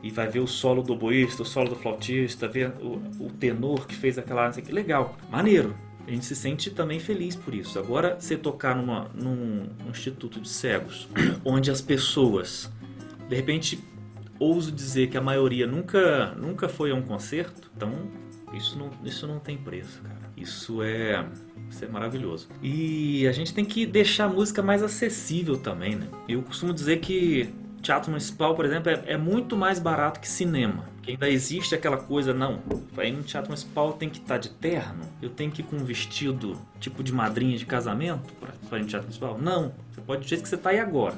S3: e vai ver o solo do oboísta, o solo do flautista, ver o, o tenor que fez aquela arte. Legal, maneiro. A gente se sente também feliz por isso. Agora, você tocar numa, num instituto de cegos, onde as pessoas de repente ouso dizer que a maioria nunca, nunca foi a um concerto, então isso não, isso não tem preço, cara. Isso é, isso é maravilhoso. E a gente tem que deixar a música mais acessível também, né? Eu costumo dizer que teatro municipal, por exemplo, é, é muito mais barato que cinema. Que ainda existe aquela coisa, não, ir no teatro municipal tem que estar tá de terno, eu tenho que ir com um vestido tipo de madrinha de casamento para ir no teatro municipal. Não, você pode jeito que você está aí agora.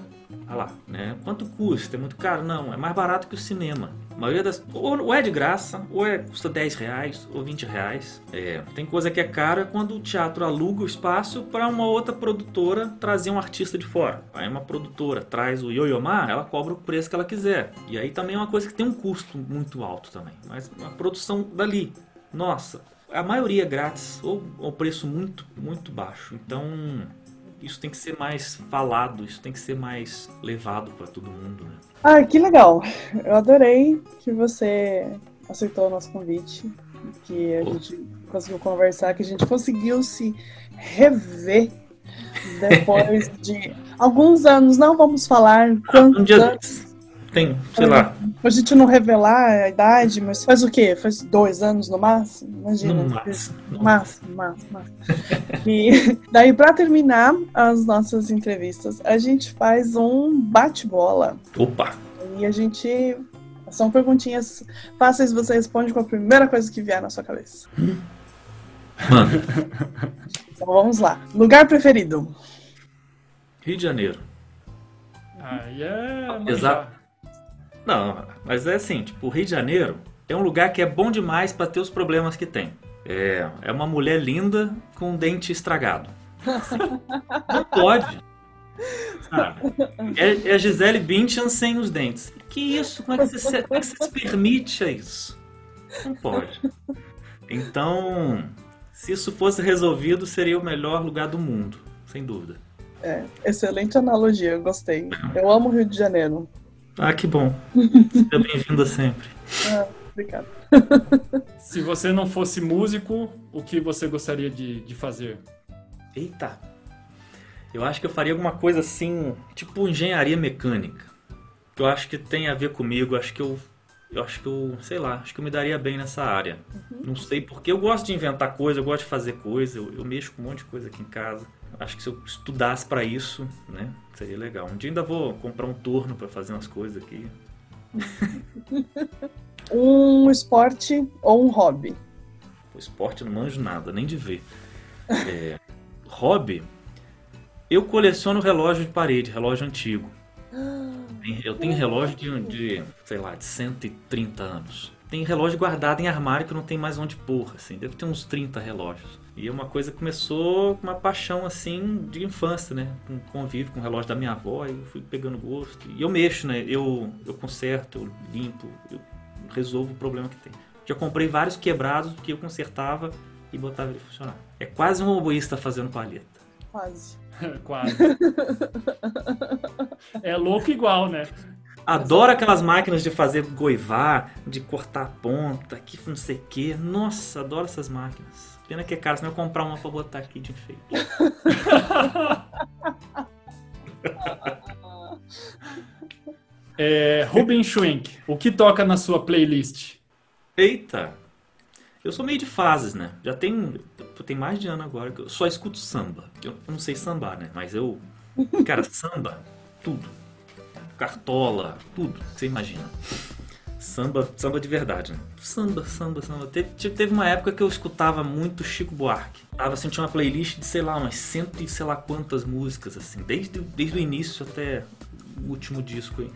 S3: Ah lá, né? Quanto custa? É muito caro? Não, é mais barato que o cinema. A maioria das. Ou é de graça, ou é, custa 10 reais, ou 20 reais. É, tem coisa que é cara quando o teatro aluga o espaço para uma outra produtora trazer um artista de fora. Aí uma produtora traz o Yoyomar, ela cobra o preço que ela quiser. E aí também é uma coisa que tem um custo muito alto também. Mas a produção dali, nossa, a maioria é grátis ou ao preço muito, muito baixo. Então, isso tem que ser mais falado, isso tem que ser mais levado para todo mundo, né?
S1: Ah, que legal. Eu adorei que você aceitou o nosso convite, que a oh. gente conseguiu conversar, que a gente conseguiu se rever depois <laughs> de alguns anos. Não vamos falar quantos um anos
S3: tem, sei lá.
S1: A gente não revelar a idade, mas faz o quê? Faz dois anos no máximo? Imagina. No máximo. No máximo, máximo, máximo. e <laughs> daí, para terminar as nossas entrevistas, a gente faz um bate-bola.
S3: Opa!
S1: E a gente. São perguntinhas fáceis, você responde com a primeira coisa que vier na sua cabeça.
S3: Mano.
S1: Então vamos lá. Lugar preferido?
S3: Rio de Janeiro.
S2: Ah, yeah,
S3: Exato. Não, mas é assim, tipo, o Rio de Janeiro é um lugar que é bom demais para ter os problemas que tem. É, é uma mulher linda com um dente estragado. <laughs> Não pode. É, é a Gisele Bündchen sem os dentes. Que isso? Como é que você, como é que você se permite a isso? Não pode. Então, se isso fosse resolvido, seria o melhor lugar do mundo, sem dúvida.
S1: É, excelente analogia, eu gostei. Eu amo o Rio de Janeiro.
S3: Ah, que bom. <laughs> Seja bem-vinda sempre.
S1: Ah, obrigado. <laughs>
S2: Se você não fosse músico, o que você gostaria de, de fazer?
S3: Eita! Eu acho que eu faria alguma coisa assim, tipo engenharia mecânica. Que eu acho que tem a ver comigo. Acho que eu. Eu acho que eu, sei lá, acho que eu me daria bem nessa área. Uhum. Não sei porque eu gosto de inventar coisa, eu gosto de fazer coisa, eu, eu mexo com um monte de coisa aqui em casa. Acho que se eu estudasse para isso, né, seria legal. Um dia ainda vou comprar um torno para fazer umas coisas aqui. <laughs>
S1: um esporte ou um hobby?
S3: O esporte eu não manjo nada, nem de ver. É, hobby, eu coleciono relógio de parede, relógio antigo. <gasps> Eu tenho relógio de, de, sei lá, de 130 anos. Tem relógio guardado em armário que não tem mais onde pôr, assim. Deve ter uns 30 relógios. E é uma coisa que começou com uma paixão assim de infância, né? Com convívio com o relógio da minha avó, e eu fui pegando gosto. E eu mexo, né? Eu, eu conserto, eu limpo, eu resolvo o problema que tem. Já comprei vários quebrados que eu consertava e botava ele funcionar. É quase um oboísta fazendo palheta.
S1: Quase. <laughs>
S2: quase. é louco igual, né?
S3: Adoro aquelas máquinas de fazer goivar, de cortar ponta, que não sei o que. Nossa, adoro essas máquinas. Pena que é caro, senão eu comprar uma pra botar aqui de enfeite. <laughs>
S2: é, Ruben Schwenk, o que toca na sua playlist?
S3: Eita! Eu sou meio de fases, né? Já tem, tem mais de ano agora que eu só escuto samba. Eu não sei sambar, né? Mas eu. Cara, samba, tudo. Cartola, tudo que você imagina samba, samba de verdade, né? Samba, samba, samba. Teve, teve uma época que eu escutava muito Chico Buarque. Tava assim, tinha uma playlist de, sei lá, umas cento e sei lá quantas músicas, assim, desde, desde o início até o último disco aí.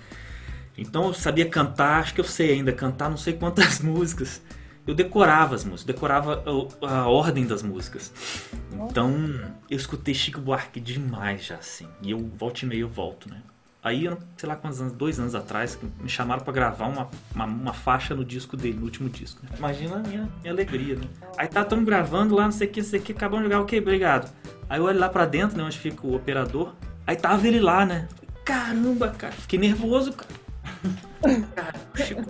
S3: Então eu sabia cantar, acho que eu sei ainda cantar não sei quantas <laughs> músicas. Eu decorava as músicas, decorava a, a ordem das músicas. Então eu escutei Chico Buarque demais já, assim. E eu volto e meio eu volto, né? Aí, sei lá quantos anos, dois anos atrás, me chamaram para gravar uma, uma, uma, faixa no disco dele, no último disco. Imagina a minha, minha alegria, né? Aí tá, tamo gravando lá, não sei o que, não sei o que, acabamos de jogar, ok, obrigado. Aí eu olho lá pra dentro, né, onde fica o operador, aí tava ele lá, né? Caramba, cara, fiquei nervoso, cara. cara Chico,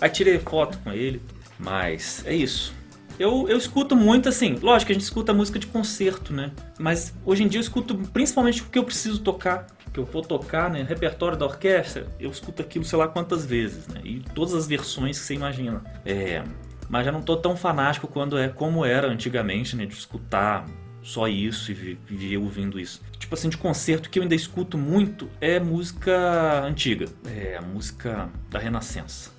S3: aí tirei foto com ele, mas é isso. Eu, eu escuto muito assim, lógico que a gente escuta música de concerto, né? Mas hoje em dia eu escuto principalmente porque eu preciso tocar que eu vou tocar, né, repertório da orquestra, eu escuto aquilo sei lá quantas vezes, né, e todas as versões que você imagina. É, mas já não tô tão fanático quando é como era antigamente, né, de escutar só isso e viver ouvindo isso. Tipo assim, de concerto que eu ainda escuto muito é música antiga, é música da Renascença.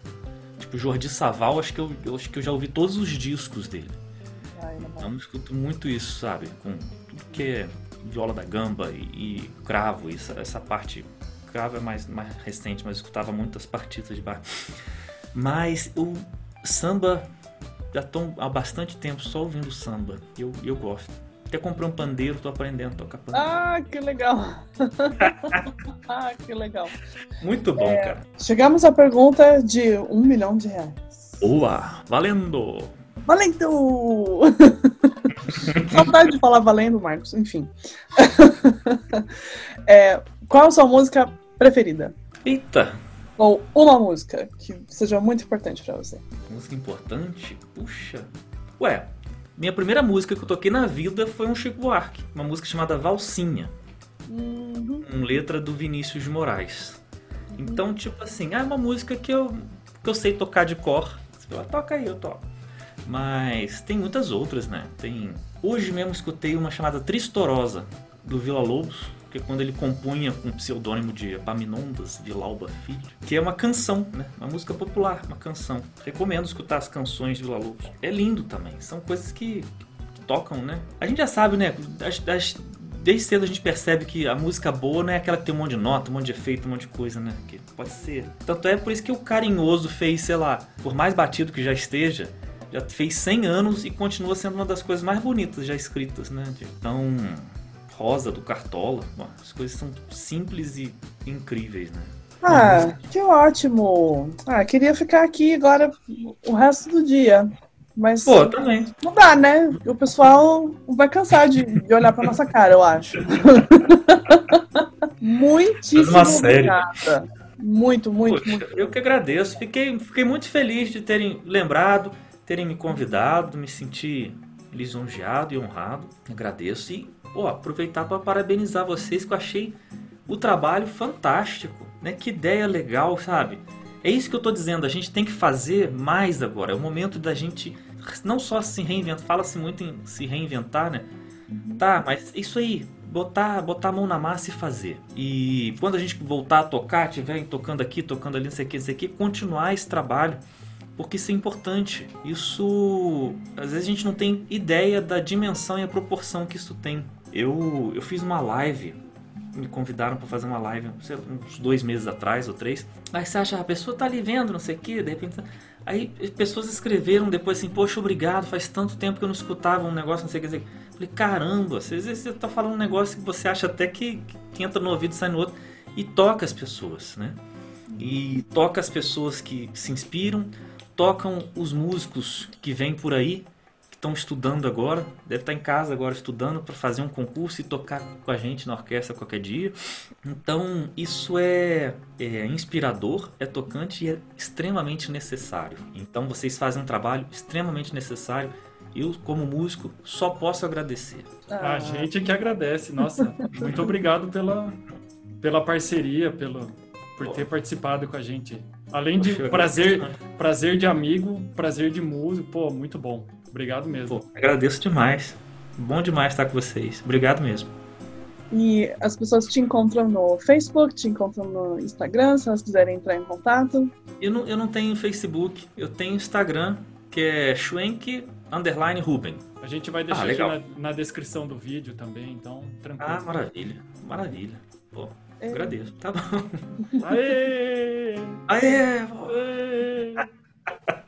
S3: Tipo Jordi Saval, acho que eu, eu acho que eu já ouvi todos os discos dele. Então eu escuto muito isso, sabe? Com tudo que é viola da gamba e, e cravo, essa, essa parte. Cravo é mais, mais recente, mas eu escutava muitas partidas de bar. Mas o samba, já estou há bastante tempo só ouvindo samba. Eu, eu gosto. Até comprei um pandeiro, tô aprendendo a tocar pandeiro.
S1: Ah, que legal! <laughs> ah, que legal.
S3: Muito bom, é, cara.
S1: Chegamos à pergunta de um milhão de reais.
S3: Boa! Valendo!
S1: Valendo! <laughs> <laughs> Saudade de falar valendo, Marcos, enfim. <laughs> É, qual a sua música preferida?
S3: Eita,
S1: Ou uma música que seja muito importante pra você?
S3: música importante? Puxa. Ué, minha primeira música que eu toquei na vida foi um Chico Buarque. Uma música chamada Valsinha.
S1: Uhum.
S3: com letra do Vinícius de Moraes. Então, tipo assim, é uma música que eu, que eu sei tocar de cor. Você fala, toca aí, eu toco. Mas tem muitas outras, né? Tem. Hoje mesmo escutei uma chamada Tristorosa, do Vila Lobos, que é quando ele compunha com o pseudônimo de Epaminondas Vilalba Filho, que é uma canção, né? Uma música popular, uma canção. Recomendo escutar as canções de Vila Lobos. É lindo também, são coisas que, que tocam, né? A gente já sabe, né? Das, das- desde cedo a gente percebe que a música boa não é aquela que tem um monte de nota, um monte de efeito, um monte de coisa, né? Que pode ser. Tanto é por isso que o Carinhoso fez, sei lá, por mais batido que já esteja, já fez 100 anos e continua sendo uma das coisas mais bonitas já escritas, né? Então, Rosa do Cartola, bom, as coisas são simples e incríveis, né?
S1: Ah, que ótimo! Ah, queria ficar aqui agora o resto do dia. Mas
S3: Pô, também.
S1: não dá, né? O pessoal vai cansar de, de olhar pra nossa cara, eu acho. <laughs> Muitíssimo
S3: Uma série.
S1: obrigada. Muito, muito,
S3: Poxa,
S1: muito.
S3: eu que agradeço. Fiquei, fiquei muito feliz de terem lembrado, terem me convidado, me senti lisonjeado e honrado. Agradeço e pô, aproveitar para parabenizar vocês que eu achei o trabalho fantástico, né? Que ideia legal, sabe? É isso que eu tô dizendo, a gente tem que fazer mais agora. É o momento da gente não só se reinventar, fala-se muito em se reinventar, né? Tá, mas isso aí, botar, botar a mão na massa e fazer. E quando a gente voltar a tocar, tiver tocando aqui, tocando ali, não sei o que, não sei o que, continuar esse trabalho, porque isso é importante. Isso, às vezes a gente não tem ideia da dimensão e a proporção que isso tem. Eu, eu fiz uma live, me convidaram para fazer uma live, sei uns dois meses atrás ou três. Aí você acha, a pessoa tá ali vendo, não sei o que, de repente. Aí pessoas escreveram depois assim, poxa, obrigado, faz tanto tempo que eu não escutava um negócio, não sei o que. que. Falei, caramba, às vezes você tá falando um negócio que você acha até que, que entra no ouvido e sai no outro. E toca as pessoas, né? E toca as pessoas que se inspiram, tocam os músicos que vêm por aí, que estão estudando agora, deve estar em casa agora estudando para fazer um concurso e tocar com a gente na orquestra qualquer dia. Então, isso é, é inspirador, é tocante e é extremamente necessário. Então, vocês fazem um trabalho extremamente necessário. Eu, como músico, só posso agradecer.
S2: A gente que agradece. Nossa, <laughs> muito obrigado pela, pela parceria, pelo, por ter participado com a gente. Além de <laughs> prazer, prazer de amigo, prazer de músico, pô, muito bom. Obrigado mesmo.
S3: Pô, agradeço demais. Bom demais estar com vocês. Obrigado mesmo.
S1: E as pessoas te encontram no Facebook, te encontram no Instagram, se elas quiserem entrar em contato.
S3: Eu não, eu não tenho Facebook, eu tenho Instagram, que é Schwenk underline Ruben.
S2: A gente vai deixar
S3: Ah,
S2: na, na descrição do vídeo também, então tranquilo.
S3: Ah, maravilha. Maravilha. Pô,
S1: é.
S3: Agradeço. Tá bom.
S2: Aê!
S3: Aê!
S2: Aê!